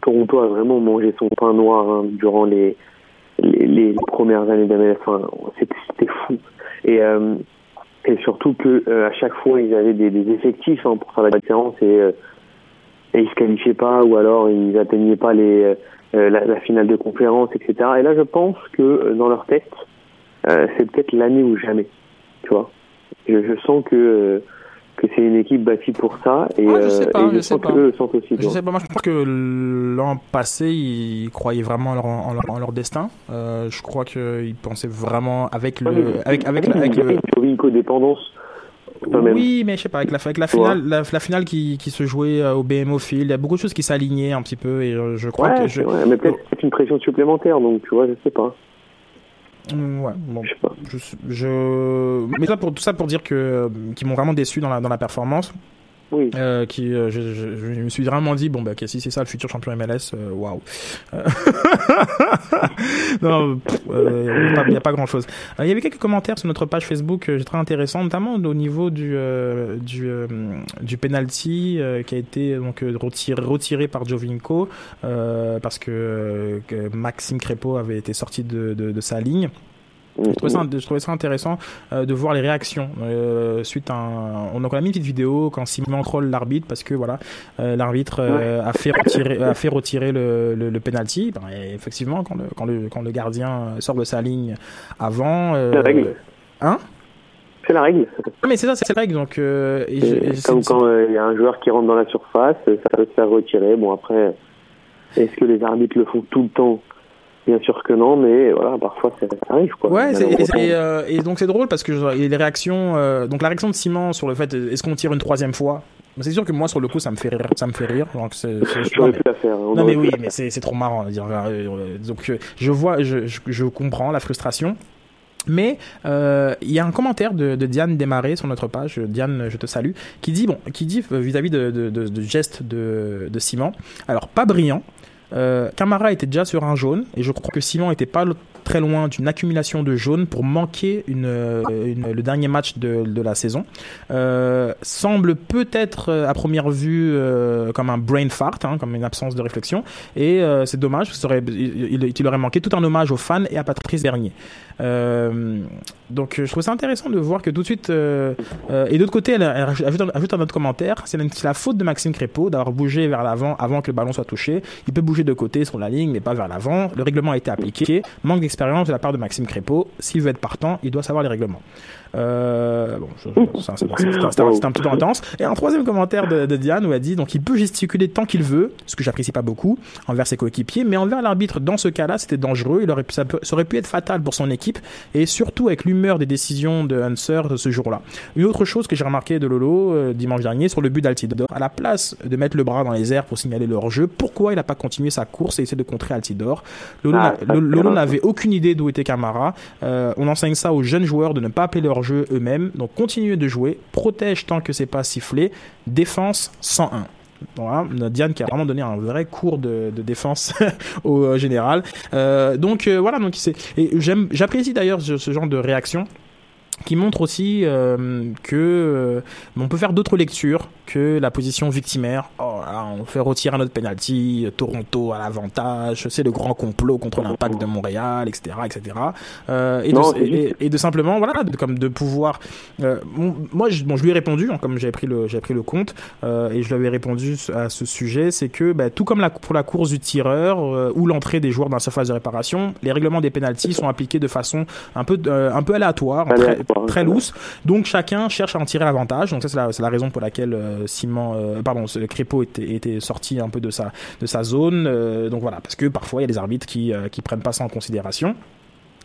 Toronto a vraiment mangé son pain noir hein, durant les les, premières années d'MLF. Enfin, c'était fou et euh, et surtout que euh, à chaque fois ils avaient des, effectifs hein, pour faire la différence et euh, et ils se qualifiaient pas ou alors ils atteignaient pas les euh, la, finale de conférence etc et là je pense que dans leur tête c'est peut-être l'année ou jamais tu vois je, sens que que c'est une équipe bâtie pour ça et, Ouais, je sais euh, pas, et je je sais pas. le sentent aussi Je vois. sais pas, moi je pense que l'an passé, ils croyaient vraiment en leur, en leur, en leur destin. Euh, je crois qu'ils pensaient vraiment avec le. Avec, avec, la- avec y avait le une même. oui, mais je sais pas, avec la, avec la finale, la, la finale qui, qui se jouait euh, au BMO Field, il y a beaucoup de choses qui s'alignaient un petit peu et je crois ouais, que je. mais peut-être c'est une pression supplémentaire donc tu vois je sais pas Ouais, bon, je je, mais ça pour tout ça pour dire que euh, qu'ils m'ont vraiment déçu dans la dans la performance Oui. Euh, qui, euh, je, je- je me suis vraiment dit, bon, bah, ok, si c'est ça le futur champion MLS, waouh. Euh, non, il n'y a, pas- y a pas grand chose. Il y avait quelques commentaires sur notre page Facebook très intéressants, notamment au niveau du, du, du penalty qui a été donc retiré, retiré par Jovinko parce que, que Maxime Crépeau avait été sorti de, de, de sa ligne. Je trouvais ça, je trouvais ça intéressant euh, de voir les réactions euh, suite à un... On a, on a mis une petite vidéo quand Simon troll l'arbitre parce que voilà, euh, l'arbitre a fait retirer, a fait retirer le, le, le penalty. Ben, et effectivement, quand le, quand, le, quand le gardien sort de sa ligne avant... La règle. Hein? C'est la règle. Ah, mais c'est ça, c'est la règle. Donc, et je- et c'est- Comme quand il y a un joueur qui rentre dans la surface, ça peut se faire retirer. Bon, après, est-ce que les arbitres le font tout le temps? Bien sûr que non, mais voilà, parfois ça, arrive. Quoi. Ouais, et, et, euh, et donc c'est drôle parce que les réactions, euh, donc la réaction de Simon sur le fait est-ce qu'on tire une troisième fois? C'est sûr que moi sur le coup ça me fait rire, ça me fait rire. Donc je- la faire. on Non mais oui, mais c'est, c'est trop marrant. dire. Euh, Donc je vois, je, je, je comprends la frustration. Mais euh, il y a un commentaire de, de Diane Desmarais sur notre page, Diane, je te salue, qui dit bon, qui dit vis-à-vis de, de, de, de gestes de, de Simon, alors pas brillant. Euh, Camara était déjà sur un jaune et je crois que Simon était pas lo- très loin d'une accumulation de jaunes pour manquer une, euh, le dernier match de, de la saison. Euh, semble peut-être euh, à première vue comme un brain fart, hein, comme une absence de réflexion. Et c'est dommage, aurait- il, il- aurait manqué tout un hommage aux fans et à Patrice Bernier. Donc je trouve ça intéressant de voir que tout de suite... et d'autre côté, elle, ajoute, ajoute un autre commentaire, c'est la faute de Maxime Crépeau d'avoir bougé vers l'avant avant que le ballon soit touché. Il peut bouger de côté sur la ligne, mais pas vers l'avant. Le règlement a été appliqué. Manque d'expérience de la part de Maxime Crépeau. S'il veut être partant, il doit savoir les règlements. Euh, bon, c'est un, petit peu intense. Et un troisième commentaire de, de Diane où elle dit donc il peut gesticuler tant qu'il veut, ce que j'apprécie pas beaucoup envers ses coéquipiers, mais envers l'arbitre dans ce cas-là c'était dangereux. Il aurait pu, ça, peut- ça aurait pu être fatal pour son équipe et surtout avec l'humeur des décisions de Hanser de ce jour-là. Une autre chose que j'ai remarqué de Lolo euh, dimanche dernier sur le but d'Altidor, à la place de mettre le bras dans les airs pour signaler le hors-jeu, pourquoi il n'a pas continué sa course et essayé de contrer Altidor? Lolo, Ah, n'avait aucune idée d'où était Camara. Euh, on enseigne ça aux jeunes joueurs de ne pas appeler leur jeu eux-mêmes. Donc continuez de jouer, protège tant que c'est pas sifflé, défense 101. Voilà, Diane qui a vraiment donné un vrai cours de, défense au euh, général. Euh, donc euh, voilà, donc c'est j'apprécie d'ailleurs ce genre de réaction qui montre aussi euh, que euh, on peut faire d'autres lectures que la position victimaire. Oh là, on fait retirer un autre penalty, Toronto à l'avantage, c'est le grand complot contre l'impact de Montréal, etc., etc. Euh, et, Non, de, et, et de simplement, voilà, de, comme de pouvoir. euh, bon, moi, je, bon, je lui ai répondu, hein, comme j'avais pris le, j'avais pris le compte, euh, et je lui avais répondu à ce sujet, c'est que bah, tout comme la, pour la course du tireur euh, ou l'entrée des joueurs dans la surface de réparation, les règlements des penalties sont appliqués de façon un peu, euh, un peu aléatoire, très, Aléatoire, très loose. Donc chacun cherche à en tirer l'avantage. Donc ça c'est la, raison pour laquelle euh, Simon, euh, pardon, Crépeau était, était sorti un peu de sa de sa zone. Euh, donc voilà, parce que parfois il y a des arbitres qui euh, qui prennent pas ça en considération.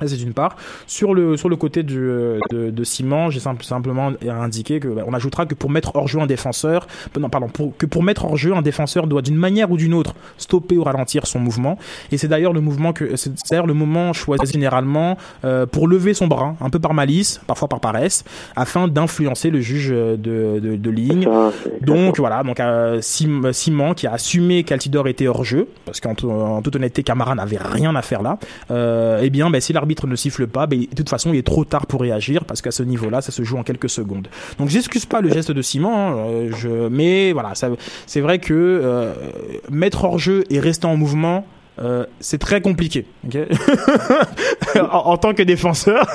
C'est d'une part. Sur le, sur le côté du, euh, de, de Simon, j'ai simple- simplement indiqué que, bah, on ajoutera que pour mettre hors jeu un défenseur, non, pardon, pour, que pour mettre hors jeu un défenseur doit d'une manière ou d'une autre stopper ou ralentir son mouvement. Et c'est d'ailleurs le mouvement que, c'est d'ailleurs le moment choisi généralement, euh, pour lever son bras, un peu par malice, parfois par paresse, afin d'influencer le juge de, de, de ligne. Donc voilà, donc euh, Simon qui a assumé qu'Altidor était hors jeu, parce qu'en tout- en toute honnêteté, Camara n'avait rien à faire là. Euh, eh bien, ben, si l'arbitre ne siffle pas, ben, de toute façon, il est trop tard pour réagir, parce qu'à ce niveau-là, ça se joue en quelques secondes. Donc j'excuse pas le geste de Simon, hein, euh, je, mais voilà, c'est vrai que euh, mettre hors jeu et rester en mouvement. Euh, c'est très compliqué. ok en, en tant que défenseur,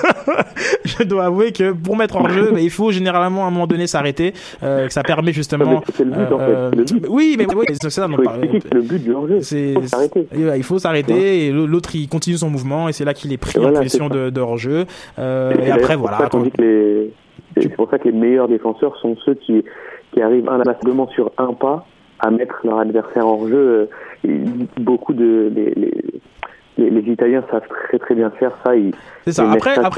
je dois avouer que pour mettre hors jeu, ben, il faut généralement à un moment donné s'arrêter. Euh, que ça permet justement. C'est le but, en fait. euh, Le but. oui, mais oui, c'est ça. Donc, que le but faut s'arrêter. et voilà, il faut s'arrêter et l'autre il continue son mouvement et c'est là qu'il est pris Voilà, en position de, de hors-jeu. Euh, C'est et après voilà. c'est pour ça que les meilleurs défenseurs sont ceux qui, qui arrivent inlassablement sur un pas à mettre leur adversaire hors jeu. Euh, Beaucoup de les, les, les, les Italiens savent très très bien faire ça. C'est ça. Après, le, ça,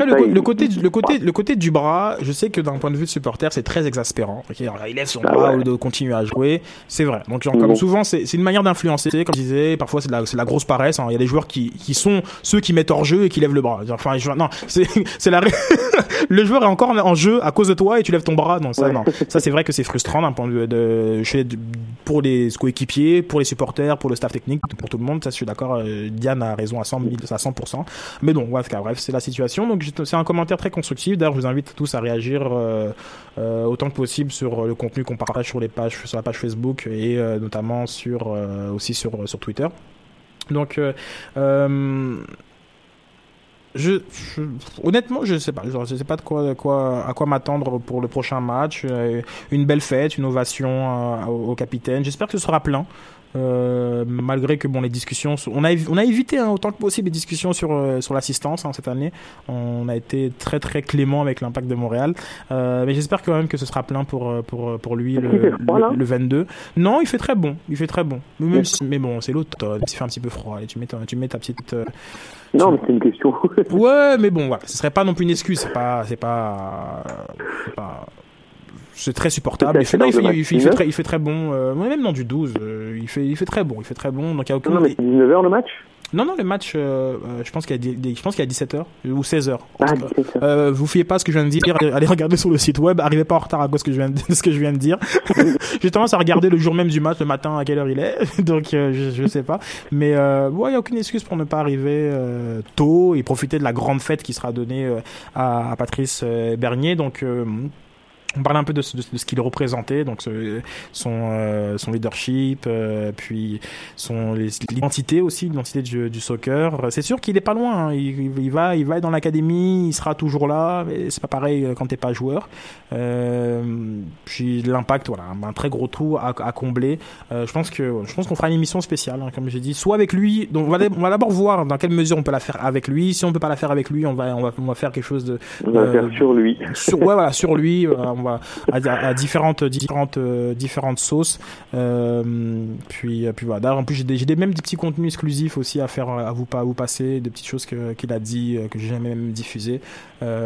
côté, ils- le côté, le côté du bras, je sais que d'un point de vue de supporter, c'est très exaspérant. Alors, il lève son Ah bras ouais. lieu de continuer à jouer. C'est vrai. Donc, genre, comme bon. souvent, c'est une manière d'influencer. Comme je disais, parfois c'est de de la grosse paresse. hein. Il y a des joueurs qui, qui sont ceux qui mettent hors jeu et qui lèvent le bras. Enfin, je, non, c'est, la, le joueur est encore en jeu à cause de toi et tu lèves ton bras. Non, ça, Ouais. non. Ça, c'est vrai que c'est frustrant d'un point de vue de, chez, pour les coéquipiers, pour les supporters, pour le staff technique, pour tout le monde. Ça, je suis d'accord. euh, Diane a raison à 100, 000, à 100%. Mais donc, bref, bref, c'est la situation. Donc, c'est un commentaire très constructif. D'ailleurs, je vous invite tous à réagir euh, euh, autant que possible sur le contenu qu'on partage sur les pages, sur la page Facebook et euh, notamment sur euh, aussi sur Twitter. Donc, euh, euh, je, je- honnêtement, je sais pas. Je sais pas de quoi, à quoi m'attendre pour le prochain match. Euh, une belle fête, une ovation euh, au capitaine. J'espère que ce sera plein. Euh, malgré que bon les discussions on a on a évité hein, autant que possible les discussions sur euh, sur l'assistance hein, cette année. On a été très très clément avec l'impact de Montréal. Euh, mais j'espère quand même que ce sera plein pour euh, pour pour lui le, froid, le, le 22 non il fait très bon il fait très bon. Mais, si- bon c'est l'automne il fait un petit peu froid. Et tu mets ta, tu mets ta petite euh, Non, mais c'est une question. Ouais, mais bon, voilà, ce serait pas non plus une excuse. C'est pas, c'est pas, c'est pas, c'est très supportable. Il fait, non, il fait, il fait, il très, il fait très bon. Euh, même dans du 12, euh, il fait, il fait très bon. Il fait très bon. Donc il y a aucun. non, mais c'est 19h le match? Non, non, le match, euh, euh, je pense qu'il y a, des- des- je pense qu'il y a 17 h ou 16 h Ah, 17h. Euh, vous fiez pas ce que je viens de dire. Allez regarder sur le site web. Arrivez pas en retard à cause que je viens de, ce que je viens de dire. J'ai tendance à regarder le jour même du match, le matin à quelle heure il est. Donc euh, je, je sais pas. Mais euh, ouais, il y a aucune excuse pour ne pas arriver tôt et profiter de la grande fête qui sera donnée à, à Patrice Bernier. Donc on parle un peu de, ce- de, ce- de ce qu'il représentait, donc ce- son, euh, son leadership, euh, puis son l'identité aussi, l'identité du, du soccer. C'est sûr qu'il est pas loin. hein. Il, il va, il va être dans l'académie, il sera toujours là. Mais c'est pas pareil euh, quand t'es pas joueur. Euh, puis l'impact, voilà, un très gros trou à, à combler. Je pense que, je pense qu'on fera une émission spéciale, hein, comme j'ai dit, soit avec lui. Donc on va, on va d'abord voir dans quelle mesure on peut la faire avec lui. Si on peut pas la faire avec lui, on va, on va, on va faire quelque chose de On va faire sur lui. sur ouais voilà sur lui à, différentes différentes euh, différentes sauces. Euh, puis euh, puis voilà. En plus j'ai des, même des petits contenus exclusifs aussi à faire à vous pas vous passer des petites choses que qu'il a dit que j'ai jamais même diffusé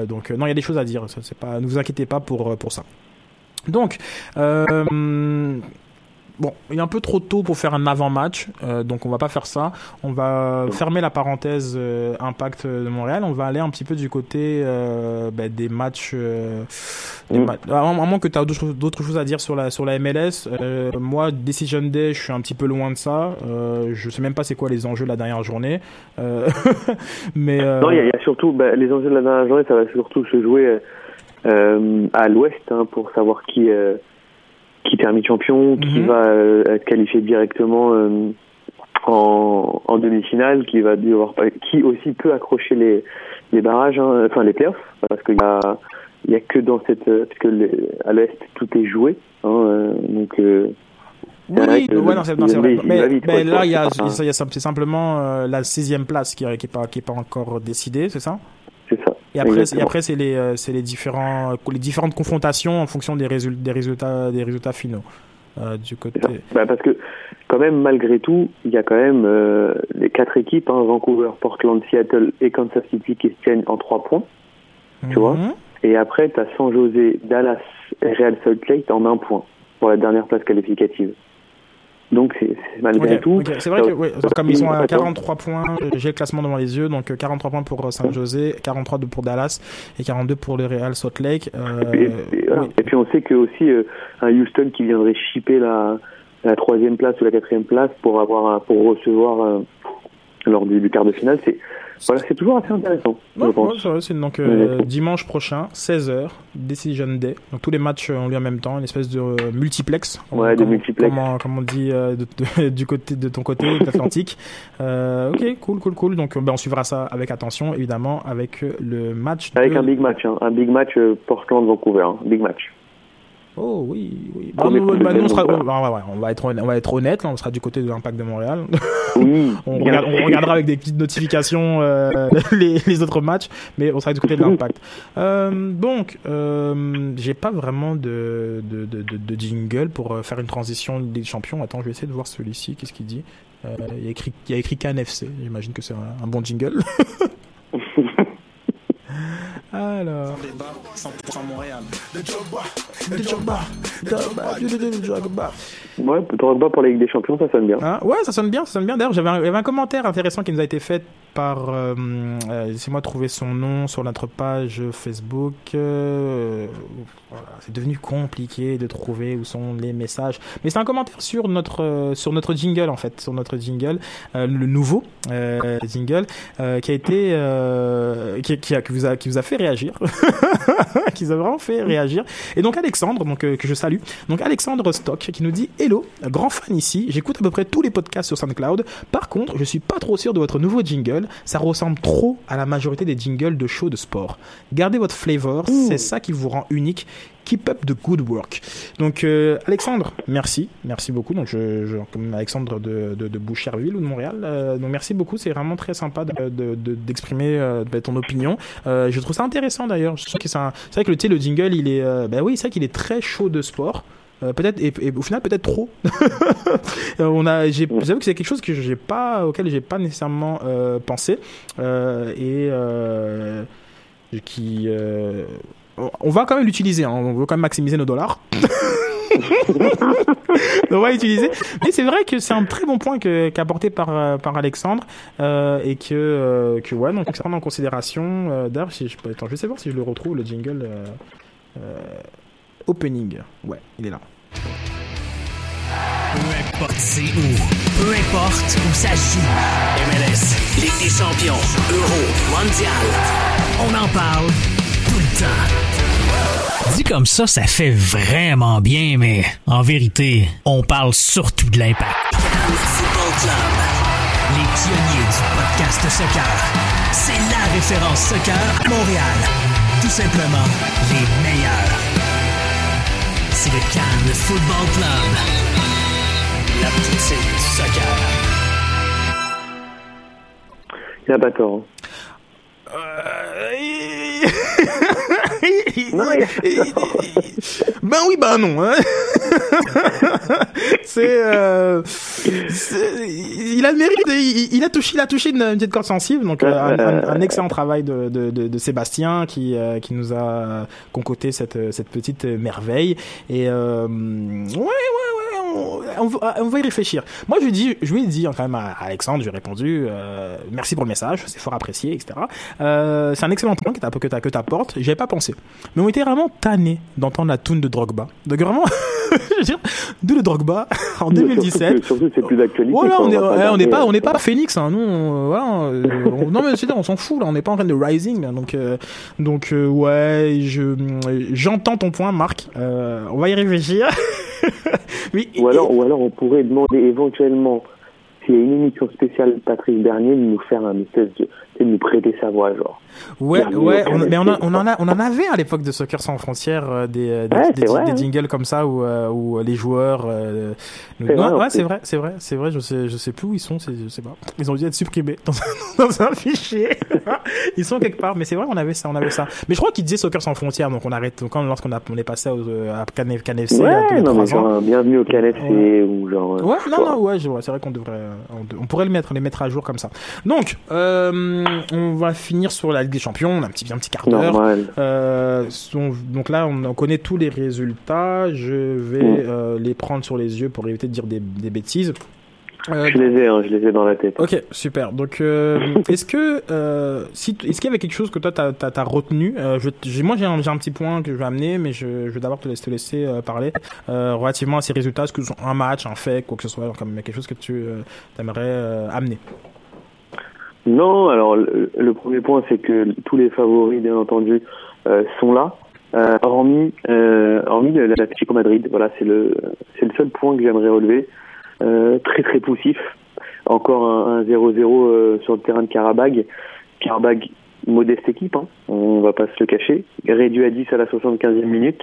donc non il y a des choses à dire. C'est pas ne vous inquiétez pas pour pour ça. Donc Bon, il est un peu trop tôt pour faire un avant-match, euh, donc on va pas faire ça. On va fermer la parenthèse euh, Impact de Montréal. On va aller un petit peu du côté euh, ben, des matchs. euh, des Mm. ma- à moment que tu as d'autres choses à dire sur la sur la MLS, euh, moi Decision Day, je suis un petit peu loin de ça. Euh, je sais même pas c'est quoi les enjeux de la dernière journée. Euh, mais euh, Non, il y, y a surtout bah, les enjeux de la dernière journée, ça va surtout se jouer à l'ouest hein, pour savoir qui euh, qui termine champion, qui Mhm. va euh, être qualifié directement euh, en, en demi-finale, qui va devoir qui aussi peut accrocher les les barrages, hein, enfin les playoffs, parce qu'il y a il y a que dans cette euh, parce que à l'est tout est joué, hein, donc euh, Oui, ouais, non, c'est vrai. Mais, vite, mais là, il y a, c'est pas- il y a c'est simplement euh, la sixième place qui n'est qui est pas, qui est pas encore décidée, c'est ça? C'est ça. Et après, c'est- et Exactement. après c'est les, euh, c'est les, différents, les différentes confrontations en fonction des, résul- des, résultats, des résultats finaux. Euh, du côté. Bah, parce que quand même malgré tout, il y a quand même euh, les quatre équipes, hein, Vancouver, Portland, Seattle et Kansas City qui se tiennent en trois points. tu vois. Mhm. Et après, tu as San José, Dallas et Real Salt Lake en un point pour la dernière place qualificative. Donc c'est malgré Ok, tout. C'est vrai que ouais, comme ils sont à Attends. 43 points, euh, j'ai le classement devant les yeux, donc euh, 43 points pour euh, San José, 43 de- pour Dallas et 42 pour le Real Salt Lake. Euh, Et, et- voilà. oui. Et puis on sait que aussi euh, un Houston qui viendrait chipper la, la troisième place ou la quatrième place pour avoir pour recevoir euh, lors du, du quart de finale, c'est voilà, c'est toujours assez intéressant. Ouais, c'est donc euh, dimanche prochain, 16h, Decision Day. Donc tous les matchs euh, ont lieu en même temps, une espèce de euh, multiplex. Ouais, de comme, multiplex. Comme, on- comme on dit euh, de- de- du côté de ton côté, de l'Atlantique. Euh, ok, cool, cool, cool. Donc euh, ben, on suivra ça avec attention, évidemment, avec euh, le match. Avec de- un big match, hein, un big match euh, Portland-Vancouver, hein, big match. Oh oui, oui. Bah, Premier nous, bah, nous, on, sera, saison, on, va être honnête, on va être honnête, là, on sera du côté de l'impact de Montréal. Oui, on, regarde- regardera avec des petites notifications euh, les, les autres matchs, mais on sera du côté de l'impact. Euh, donc, euh, j'ai pas vraiment de, de, de, de, jingle pour euh, faire une transition des champions. Attends, je vais essayer de voir celui-ci. Qu'est-ce qu'il dit Euh, il y a écrit, il y a écrit KNFC. J'imagine que c'est un, un bon jingle. Alors. 100% Montréal. Ouais, Drogba pour la Ligue des Champions, ça sonne bien. Ah, ouais, ça sonne bien, ça sonne bien. D'ailleurs, j'avais un, il y avait un commentaire intéressant qui nous a été fait par. Euh, euh, Laissez-moi trouver son nom sur notre page Facebook. Euh, c'est devenu compliqué de trouver où sont les messages. Mais c'est un commentaire sur notre sur notre jingle en fait, sur notre jingle, le nouveau jingle qui a été qui, a, qui vous a qui vous a fait réagir, qui vous a vraiment fait réagir. Et donc Alexandre, donc que je salue, donc Alexandre Stock qui nous dit Hello, grand fan ici, j'écoute à peu près tous les podcasts sur SoundCloud. Par contre, je suis pas trop sûr de votre nouveau jingle, ça ressemble trop à la majorité des jingles de shows de sport. Gardez votre flavor, c'est ça qui vous rend unique. Keep up the good work. Donc euh, Alexandre, merci, merci beaucoup. Donc je, je comme Alexandre de, de, de Boucherville ou de Montréal. Euh, donc merci beaucoup, c'est vraiment très sympa de- de- d'exprimer euh, bah, ton opinion. Euh, je trouve ça intéressant d'ailleurs. C'est vrai que le, le jingle, il est, bah oui, c'est vrai qu'il est très chaud de sport. Euh, peut-être et, et au final peut-être trop. Euh, on a, j'ai, j'avoue que c'est quelque chose que j'ai pas, auquel j'ai pas nécessairement euh, pensé et euh, qui, euh, on va quand même l'utiliser. hein. on veut quand même maximiser nos dollars. on va l'utiliser. Mais c'est vrai que c'est un très bon point que, qu'a apporté par, par Alexandre euh, et que, euh, que ouais, donc c'est en considération. Euh, d'ailleurs, si je, attends, je vais voir si je le retrouve le jingle opening. Ouais, il est là. Peu importe c'est où, peu importe où ça joue. MLS, Ligue des champions, Euro, Mondial. On en parle tout le temps. Dit comme ça, ça fait vraiment bien, mais en vérité, on parle surtout de l'impact. Football Club, les pionniers du podcast soccer. C'est la référence soccer à Montréal. Tout simplement, les meilleurs. C'est le Cannes Football Club. La poutine du soccer. Il a pas tort. ben oui, ben non. Hein. c'est, euh, c'est- il a le mérite. Il, il a touché, il a touché une, une petite corde sensible. Donc euh, un, un- un excellent travail de, de, de, de Sébastien qui euh, qui nous a concocté cette cette petite merveille. Et euh, ouais, ouais, ouais. On, on va, on va y réfléchir. Moi, je lui dis, je lui ai dit hein, quand même à Alexandre, je lui ai répondu, euh, merci pour le message, c'est fort apprécié, etc. Euh, c'est un excellent point que tu que t'apportes. J'y avais pas pensé, mais on était vraiment tannés d'entendre la tune de Drogba. Donc vraiment, je veux dire, d'où le Drogba en Mais 2017. Surtout, c'est plus d'actualité. Voilà, quoi, on n'est pas, on n'est pas Phoenix, hein. Nous, on- voilà. euh, on- non mais c'est on s'en fout là. On n'est pas en train de Rising, là, donc, euh, donc euh, ouais, je, j'entends ton point, Marc. Euh, on va y réfléchir. oui. Ou alors, ou alors on pourrait demander éventuellement s'il y a une émission spéciale Patrick Bernier de nous faire un espèce de, de nous prêter sa voix genre. Ouais, ouais, on, mais on, a- on en a, on en avait à l'époque de Soccer sans frontières euh, des, euh, des, Ouais, des, c'est vrai, des hein. jingles comme ça où, euh, où les joueurs. euh, nous- C'est Non, vrai, en ouais, c'est vrai, c'est vrai, c'est vrai. Je sais, je sais plus où ils sont. Je sais pas. Ils ont dû être supprimés dans un, dans un fichier. ils sont quelque part. Mais c'est vrai, on avait ça, on avait ça. Mais je crois qu'ils disaient Soccer sans frontières, donc on arrête. Donc quand lorsqu'on a, on est passé au, euh, à Canef, a Ouais, non, mais ans. genre, bienvenue au KNFC ou genre. euh, Ouais, non, non, ouais. C'est vrai qu'on devrait, euh, on, de- on pourrait le mettre, les mettre à jour comme ça. Donc, euh, on va finir sur la Ligue des Champions. On a un petit, un petit quart d'heure. Euh, donc là, on, on connaît tous les résultats. Je vais Mm. euh, les prendre sur les yeux pour éviter de dire des, des bêtises. Euh, Je les ai, hein, je les ai dans la tête. Ok, super. Donc, euh, est-ce que, euh, si, est-ce qu'il y avait quelque chose que toi t'as as, as retenu? Je, Moi, j'ai un, petit point que je vais amener, mais je, je vais d'abord te laisser, te laisser parler relativement à ces résultats. Est-ce que un match, un fait, quoi que ce soit, comme quelque chose que tu aimerais amener? Non, alors le, premier point, c'est que tous les favoris, bien entendu, euh, sont là. Euh, hormis, euh, hormis l'Atlético Madrid, voilà, c'est le, c'est le seul point que j'aimerais relever. Euh, très très poussif. Encore un un 0-0 euh, sur le terrain de Karabag. Karabag, modeste équipe, hein, on va pas se le cacher. Réduit à 10 à la 75e minute.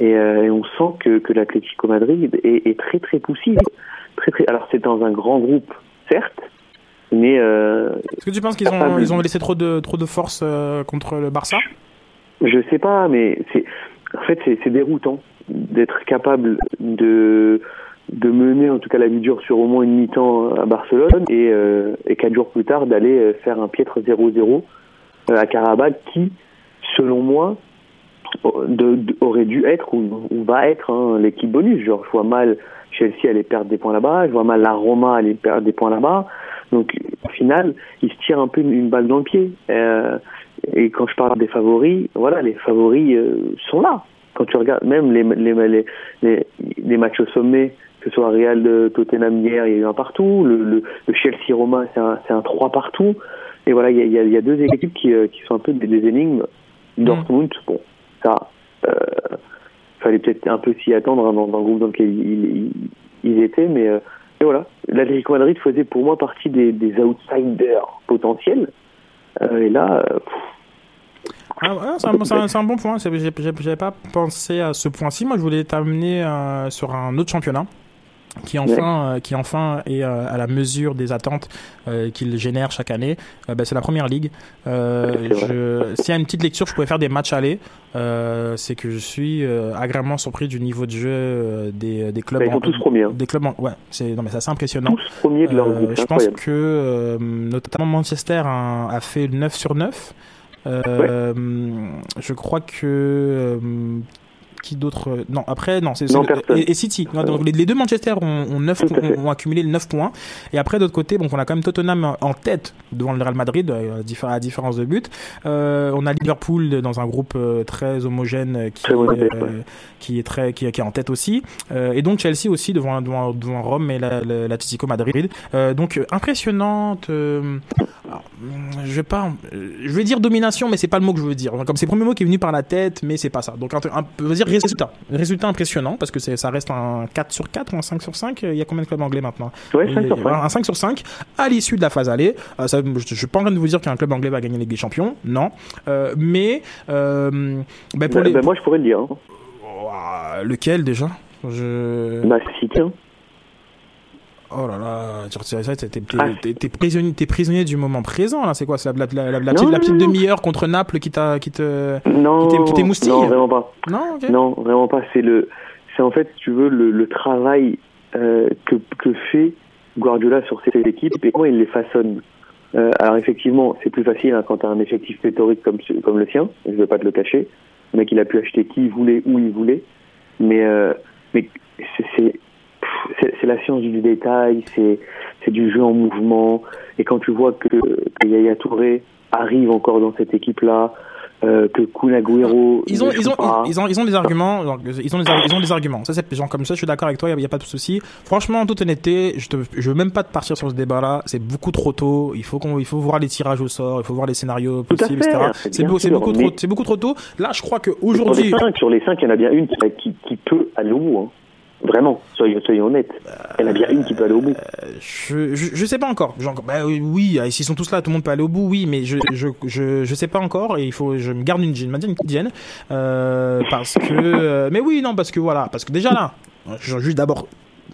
Et, euh, et on sent que, que l'Atlético Madrid est, est très très poussif. Très, très... Alors c'est dans un grand groupe, certes, mais euh, Est-ce que tu penses qu'ils ont, ils ont laissé trop de, trop de force euh, contre le Barça? Je sais pas, mais c'est en fait c'est déroutant d'être capable de de mener en tout cas la vie dure sur au moins une mi-temps à Barcelone et, euh, et quatre jours plus tard d'aller euh, faire un piètre 0-0 euh, à Karabakh qui, selon moi, de, de- aurait dû être ou, ou va être hein, l'équipe bonus. Genre, je vois mal Chelsea aller perdre des points là-bas, je vois mal la Roma aller perdre des points là-bas. Donc, au final, il se tire un peu une, une balle dans le pied. Euh, et quand je parle des favoris, voilà, les favoris euh, sont là. Quand tu regardes même les, les, les, les, les matchs au sommet, que ce soit Real de Tottenham hier, il y a eu un partout, le, le, le Chelsea Roma, c'est un, c'est un 3 partout. Et voilà, il y a, il y a, il y a deux équipes qui, euh, qui sont un peu des, des énigmes. Dortmund, bon, ça, euh, fallait peut-être un peu s'y attendre hein, dans, dans le groupe dans lequel ils, ils, ils étaient, mais euh, et voilà. L'Atlético Madrid faisait pour moi partie des, outsiders potentiels. Euh, et là, euh, Ah, c'est un, bon point. J'avais pas pensé à ce point-ci. Moi, je voulais t'amener euh, sur un autre championnat qui enfin, euh, qui enfin est euh, à la mesure des attentes euh, qu'il génère chaque année. Bah, c'est la première ligue. Euh, S'il y a une petite lecture, je pourrais faire des matchs allés. Euh, c'est que je suis agréablement surpris du niveau de jeu des, des clubs. Bah, ils sont tous premiers, hein. Des clubs, en- ouais. C'est non mais c'est assez impressionnant. tous premiers de leur groupe, c'est je pense que notamment Manchester a, a fait 9 sur 9. Euh, Je crois que. euh, qui d'autre euh, Non, après, non, c'est et, et City. Donc les, les deux Manchester ont, ont, 9 Tout à fait. ont, ont accumulé les 9 points. Et après, d'autre côté, donc on a quand même Tottenham en- tête devant le Real Madrid, euh, à diffé- à différence de but. Euh, on a Liverpool dans un groupe très homogène qui, Très homogène, euh, ouais. qui est très qui, qui est en tête aussi. Euh, et donc Chelsea aussi devant devant, devant Rome et la- la- l'Atlético Madrid. Donc impressionnante. alors, je vais pas, je vais dire domination, mais c'est pas le mot que je veux dire. Comme c'est le premier mot qui est venu par la tête, mais c'est pas ça. Donc un, un, on va dire résultat, résultat impressionnant parce que ça reste un 4 sur 4 ou un 5 sur 5 Il y a combien de clubs anglais maintenant? Ouais, 5 Et- sur 5. voilà, Un 5 sur 5 à l'issue de la phase aller. Euh, ça, je, je suis pas en train de vous dire qu'un club anglais va gagner la Ligue des Champions, non. Euh, mais euh, ben, pour Bah, les, bah, moi, je pourrais le dire. hein. Ouah, lequel déjà? Je... Bah, hein. Oh là là, tu retires ça, t'es Ah. prisonnier, prisonnier du moment présent là. C'est quoi C'est la, la, la, la, la Non, petite, demi-heure contre Naples qui t'a, qui te, Non, qui t'é- qui t'émoustille non, vraiment pas. Non, vraiment pas. C'est le, c'est en fait, tu veux, le, le travail euh, que, que fait Guardiola sur cette équipe et comment il les façonne. Euh, alors effectivement, c'est plus facile hein, quand tu as un effectif pléthorique comme, comme le sien. Je vais pas te le cacher. Le mec, il a pu acheter qui il voulait, où il voulait. Mais, euh, mais c'est, c'est, la science du détail, c'est, c'est du jeu en mouvement. Et quand tu vois que, que Yaya Touré arrive encore dans cette équipe-là, euh, que Kun Agüero Ils ont, ne ils ont, ils ont, ils ont des arguments. Ils ont des, ils ont des arguments. Ça, c'est genre comme ça. Je suis d'accord avec toi. Il y, a- pas de souci. Franchement, en toute honnêteté, je je veux même pas te partir sur ce débat-là. C'est beaucoup trop tôt. Il faut qu'on, il faut voir les tirages au sort. Il faut voir les scénarios à possibles, etc. c'est sûr, beaucoup mais- trop, c'est beaucoup trop tôt. Là, je crois que Sur les aujourd'hui, sur les cinq, il y en a bien une qui, qui, peut aller au bout. Hein. Vraiment, soyons, soyons honnêtes. Il y a bien une qui peut aller au bout. Je, je, je sais pas encore. Genre, bah oui, oui, euh, s'ils sont tous là, tout le monde peut aller au bout, oui, mais je, je, je, je sais pas encore et il faut, je me garde une, maintiens une petite gêne, euh, parce que, euh, mais oui, non, parce que voilà, parce que déjà là, juste d'abord,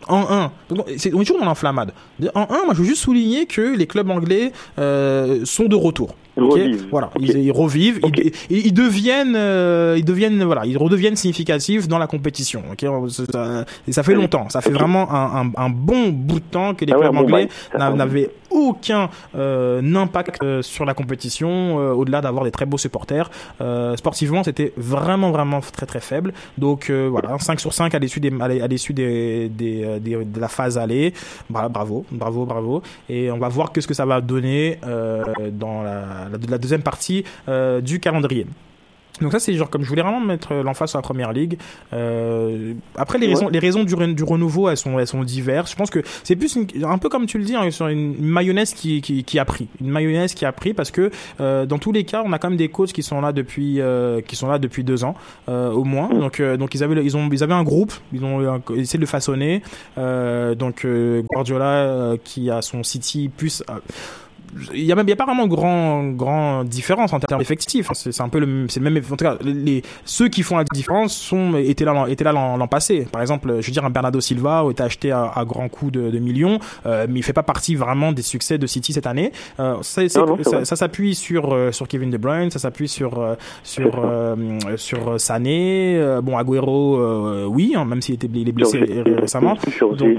en 1, c'est, on est toujours dans l'enflammade. En 1, moi, je veux juste souligner que les clubs anglais euh, sont de retour. Ils Ok revivent. Voilà, ils, ils revivent, Ok. ils, ils, deviennent, euh, ils deviennent, voilà, ils redeviennent significatifs dans la compétition. Ok, ça, et ça fait longtemps, ça fait vraiment un, un, un bon bout de temps que les Ah clubs anglais n'avaient aucun euh, impact euh, sur la compétition, euh, au-delà d'avoir des très beaux supporters. Euh, sportivement, c'était vraiment, vraiment très, très faible. Donc euh, voilà, 5 sur 5 à l'issue des, à l'issue des, des, des- de la phase aller. Bra- Bravo, bravo, bravo. Et on va voir que ce que ça va donner euh, dans la, la, la deuxième partie euh, du calendrier. Donc ça c'est genre comme je voulais vraiment mettre l'emphase sur la première ligue. Euh, après les Ouais. raisons, les raisons du, du renouveau elles sont elles sont diverses. Je pense que c'est plus une- un peu comme tu le dis hein, sur une mayonnaise qui, qui qui a pris, une mayonnaise qui a pris parce que euh, dans tous les cas on a quand même des coachs qui sont là depuis euh, qui sont là depuis deux ans euh, au moins. Donc euh, donc ils avaient ils ont ils avaient un groupe, ils ont euh, essayé de le façonner. Euh, donc euh, Guardiola euh, qui a son City plus euh, il y a même, il y a pas vraiment grand, grand différence en termes effectifs. C'est un peu le, c'est le même, en tout cas, les, ceux qui font la différence sont, étaient là, étaient là l'an passé. Par exemple, je veux dire, un Bernardo Silva a été acheté à, à grands coups de, de millions, euh, mais il fait pas partie vraiment des succès de City cette année. Euh, Non, non, c'est ça, ça s'appuie sur, euh, sur Kevin De Bruyne, ça s'appuie sur, euh, sur, euh, sur Sané, euh, bon, Agüero, euh, oui, hein, même s'il était il est blessé récemment. Donc,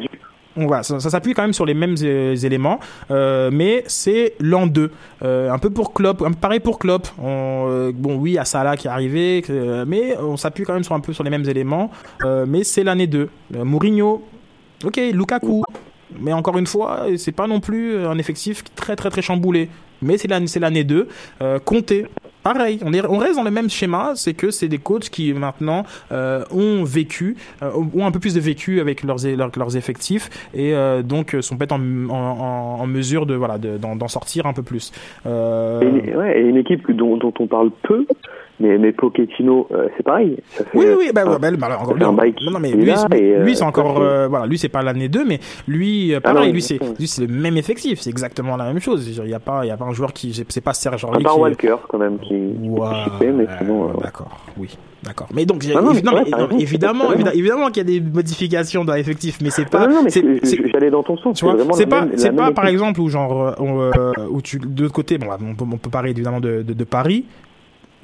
Va, ça, ça s'appuie quand même sur les mêmes euh, éléments, euh, mais c'est l'an 2. Euh, un peu pour Klopp, un peu pareil pour Klopp. On, bon, oui, il y a Salah qui est arrivé, mais on s'appuie quand même sur un peu sur les mêmes éléments. Mais c'est l'année 2. Euh, Mourinho, ok, Lukaku, mais encore une fois, c'est pas non plus un effectif très très très chamboulé. Mais c'est l'année, c'est l'année 2. Euh, Conte, pareil, on, est, on reste dans le même schéma, c'est que c'est des coachs qui maintenant euh, ont vécu, euh, ont un peu plus de vécu avec leurs, leurs, leurs effectifs et euh, donc euh, sont peut-être en, en, en- mesure de voilà de- d'en, sortir un peu plus. Euh, Et, ouais, et une équipe dont, dont on parle peu, mais, mais Pochettino, euh, c'est pareil. Ça fait, oui, oui, bah, enfin, bah, bah, alors, encore, ça fait un lui, bail non, non, mais lui, et, euh, lui, c'est encore, euh, voilà, lui, c'est pas l'année 2, mais lui, euh, Ah pareil, non, lui, c'est, lui, c'est le même effectif, c'est exactement la même chose. Il y a pas, il y a pas un joueur qui, c'est pas Serge Aurier qui. Walker, quand même, qui, qui Ouah, participait, mais sinon, euh, D'accord, oui, d'accord. Mais donc, Ah non, mais non, mais- non, raison, évidemment, évidemment, évidemment qu'il y a des modifications dans l'effectif, mais c'est pas, non, non, mais c'est- c'est- c'est- j'allais dans ton sens. tu vois, vraiment c'est pas, c'est pas par exemple où genre, euh, on, euh, où tu, de l'autre côté, bon, on peut, on peut parler évidemment de, de, de Paris,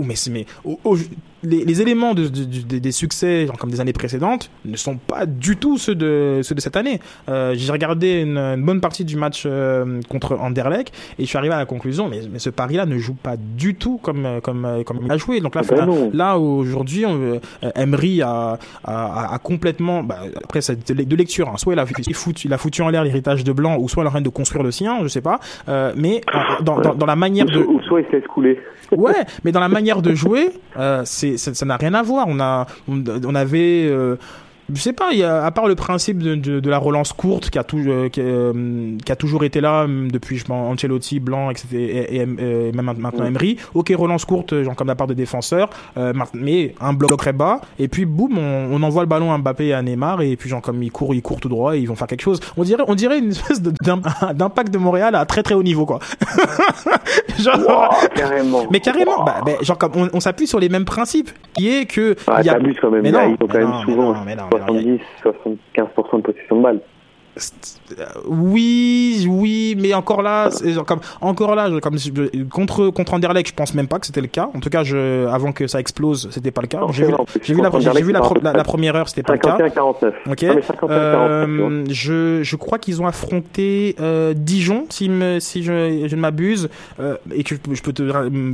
ou mais, c'est- mais au- au- les, les éléments de, de- de- des succès, genre comme des années précédentes, ne sont pas du tout ceux de, ceux de cette année. Euh, J'ai regardé une, une bonne partie du match euh, contre Anderlecht et je suis arrivé à la conclusion, mais, mais ce Paris-là ne joue pas du tout comme, euh, comme, comme il a joué. Donc là, Ah ben là, aujourd'hui, Emery a, a, complètement, bah, après c'est de lecture, hein. soit il a, il, fout- il a foutu en l'air l'héritage de Blanc, ou soit il est en train de construire le sien, je sais pas. Euh, mais dans, dans, dans la manière de, Ou soit il se laisse couler. Ouais, mais dans la manière de jouer, euh, ça n'a rien à voir. On a, on avait, euh, je sais pas, il y a, à part le principe de, de, de la relance courte qui a, tout, euh, qui, euh, qui a toujours été là hum, depuis je pense, Ancelotti, Blanc, etc., et, et, et même maintenant Emery. Ok, relance courte, genre comme de la part de défenseurs, euh, mais un bloc très bas, et puis boum, on, on envoie le ballon à Mbappé et à Neymar, et puis genre comme ils courent, ils courent tout droit, et ils vont faire quelque chose. On dirait, on dirait une espèce de- d'im- d'impact de Montréal à très très haut niveau, quoi. genre, Wow, carrément. mais carrément, bah, bah, genre comme on, on s'appuie sur les mêmes principes, qui est que Ah, il y a- quand même. Mais là, non, ils ont quand même non, souvent non, mais non, mais non, 70, 75% de possession de balle. Euh, oui, oui, mais encore là, c'est genre comme encore là, comme contre contre Anderlecht, je pense même pas que c'était le cas. En tout cas, je, avant que ça explose, c'était pas le cas. J'ai vu, j'ai la, j'ai vu première heure, c'était pas le cas. 51-49. Ok. Non, mais 51-49, tu vois. Euh, je, je crois qu'ils ont affronté euh, Dijon, si, me, si je, je ne m'abuse, euh, et que je, peux- je peux te,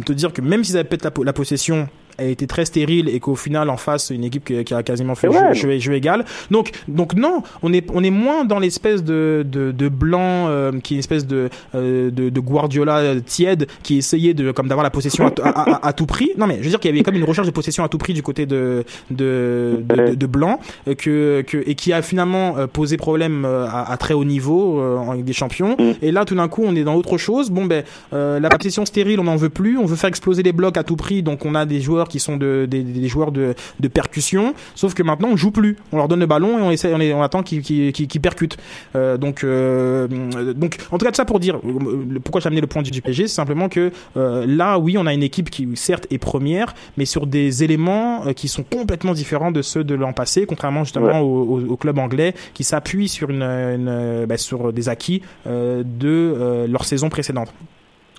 te dire que même s'ils avaient peut-être la possession a été très stérile et qu'au final en face une équipe qui, qui a quasiment fait Ouais. jeu, jeu, jeu égal. Donc donc non on est on est moins dans l'espèce de de, de blanc euh, qui est une espèce de, euh, de de Guardiola tiède qui essayait de comme d'avoir la possession à, à, à- à tout prix. Non mais je veux dire qu'il y avait comme une recherche de possession à tout prix du côté de de de, de, blanc euh, que, que et qui a finalement euh, posé problème euh, à, très haut niveau euh, en Ligue des Champions. Mm. et là tout d'un coup on est dans autre chose. Bon ben euh, la possession stérile on n'en veut plus. On veut faire exploser les blocs à tout prix. Donc on a des joueurs qui sont de, des, des joueurs de, de percussion sauf que maintenant on joue plus. On leur donne le ballon et on essaie on, attend qu'ils percutent. Euh, donc euh, donc en tout cas de ça pour dire euh, pourquoi j'ai amené le point du PSG c'est simplement que euh, là oui on a une équipe qui certes est première mais sur des éléments qui sont complètement différents de ceux de l'an passé contrairement justement Ouais. au, au- au club anglais qui s'appuie sur une, une bah, sur des acquis de leur saison précédente.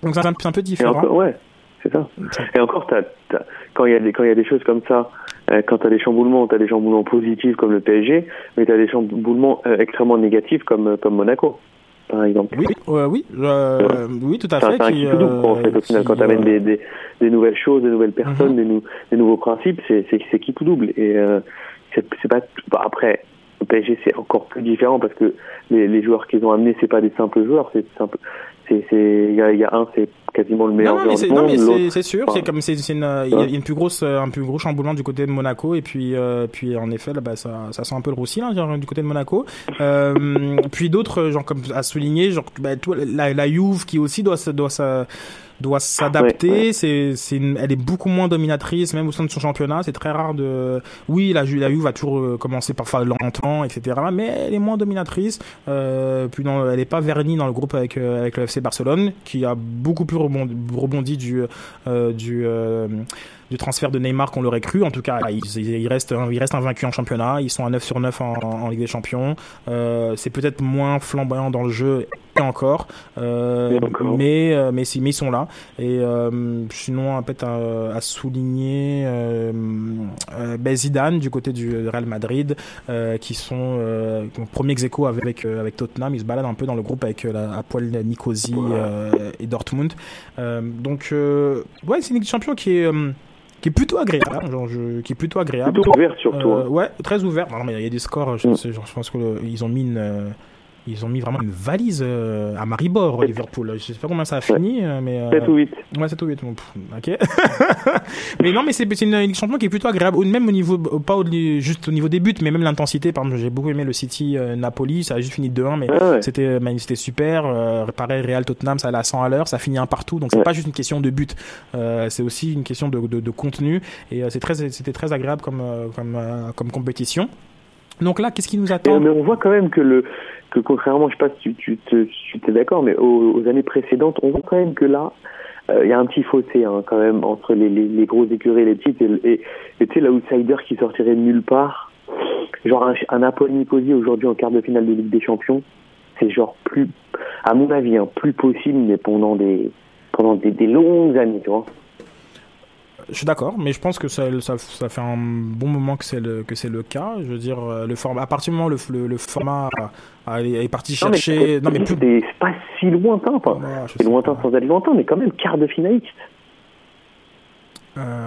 Donc c'est un, un peu Et différent. encore, ouais, c'est ça. Et encore, t'as, t'as- quand il y a des quand il y a des choses comme ça, euh, quand t'as des chamboulements, t'as des chamboulements positifs comme le PSG, mais t'as des chamboulements euh, extrêmement négatifs comme euh, comme Monaco, par exemple. oui euh, oui euh, oui tout à fait c'est un quoi, en fait, au final, qui, quand t'amènes euh, des, des, des nouvelles choses, des nouvelles personnes, Mhm. des, nou- des nouveaux principes, c'est, qui tout double. Et euh, c'est, c'est pas, bah, après, le PSG, c'est encore plus différent parce que les, les joueurs qu'ils ont amenés, c'est pas des simples joueurs, c'est simple. C'est, c'est, il y a, y a un, c'est quasiment le meilleur non, non, mais c'est, non, mais c'est, sûr, enfin, c'est comme c'est, une, il y a il y a une plus grosse, un plus gros chamboulement du côté de Monaco et puis, euh, puis en effet, là, bah, ça, ça sent un peu le roussi là, genre, du côté de Monaco. Euh, puis d'autres, genre comme à souligner, genre, bah, toi, la, la Juve qui aussi doit, doit, se- doit s'adapter. C'est, c'est une- elle est beaucoup moins dominatrice, même au sein de son championnat. C'est très rare de. Oui, la, la Juve va toujours euh, commencer parfois lentement, etc. Mais elle est moins dominatrice. Euh, puis non, elle est pas vernie dans le groupe avec euh, avec le FC Barcelone, qui a beaucoup plus rebondi, rebondi du euh, du euh, du transfert de Neymar qu'on l'aurait cru. En tout cas, ils, ils restent, ils restent invaincus en championnat. Ils sont à 9 sur 9 en, en Ligue des Champions. Euh, c'est peut-être moins flamboyant dans le jeu et encore. Euh, encore. Mais, euh, mais, si- mais ils sont là. Et euh, sinon, peut-être à, à souligner ben, Zidane du côté du Real Madrid, euh, qui sont euh, premier ex aequo avec, avec Tottenham. Ils se baladent un peu dans le groupe avec la Apoel Nicosie euh, et Dortmund. Euh, donc, euh, ouais, c'est une Ligue des Champions qui est. qui est plutôt agréable, genre, je- qui est plutôt agréable. Plutôt ouvert surtout. Euh, hein. ouais, très ouvert. Non, mais il y a des scores. Je, Mm. genre, je pense qu'ils ont mis une, euh, ils ont mis vraiment une valise euh, à Maribor, Liverpool. Je sais pas combien ça a fini, euh, mais. euh, 7 ou 8. Ouais, 7 ou 8. Bon, ok. mais non, mais c'est une Ligue des Champions qui est plutôt agréable. Même au niveau, pas au, juste au niveau des buts, mais même l'intensité. Par exemple, j'ai beaucoup aimé le City euh, Napoli. Ça a juste fini 2-1, mais Ouais, ouais. c'était super. Euh, pareil, Real Tottenham, ça allait à 100 à l'heure. Ça finit un partout. Donc c'est Ouais. pas juste une question de but. C'est aussi une question de, de, de contenu. Et c'est très, c'était très agréable comme, comme, comme compétition. Donc là, qu'est-ce qui nous attend mais on voit quand même que le que contrairement, je sais pas si tu es d'accord, mais aux, années précédentes, on voit quand même que là, euh, il y a un petit fossé hein, quand même entre les, les, grosses écuries et les petites et, tu sais l'outsider qui sortirait de nulle part, genre un, un Nicosie aujourd'hui en quart de finale de Ligue des Champions, c'est genre plus, à mon avis, hein, plus possible, mais pendant des pendant des longues années, tu vois. Je suis d'accord, mais je pense que ça, ça, ça fait un bon moment que c'est le que c'est le cas. Je veux dire, euh, le format, à partir du moment où le, le, le format est parti chercher, non mais plus, c'est pas si lointain, Ouais, je c'est lointain pas. sans être lointain, mais quand même quart de finaliste. Euh,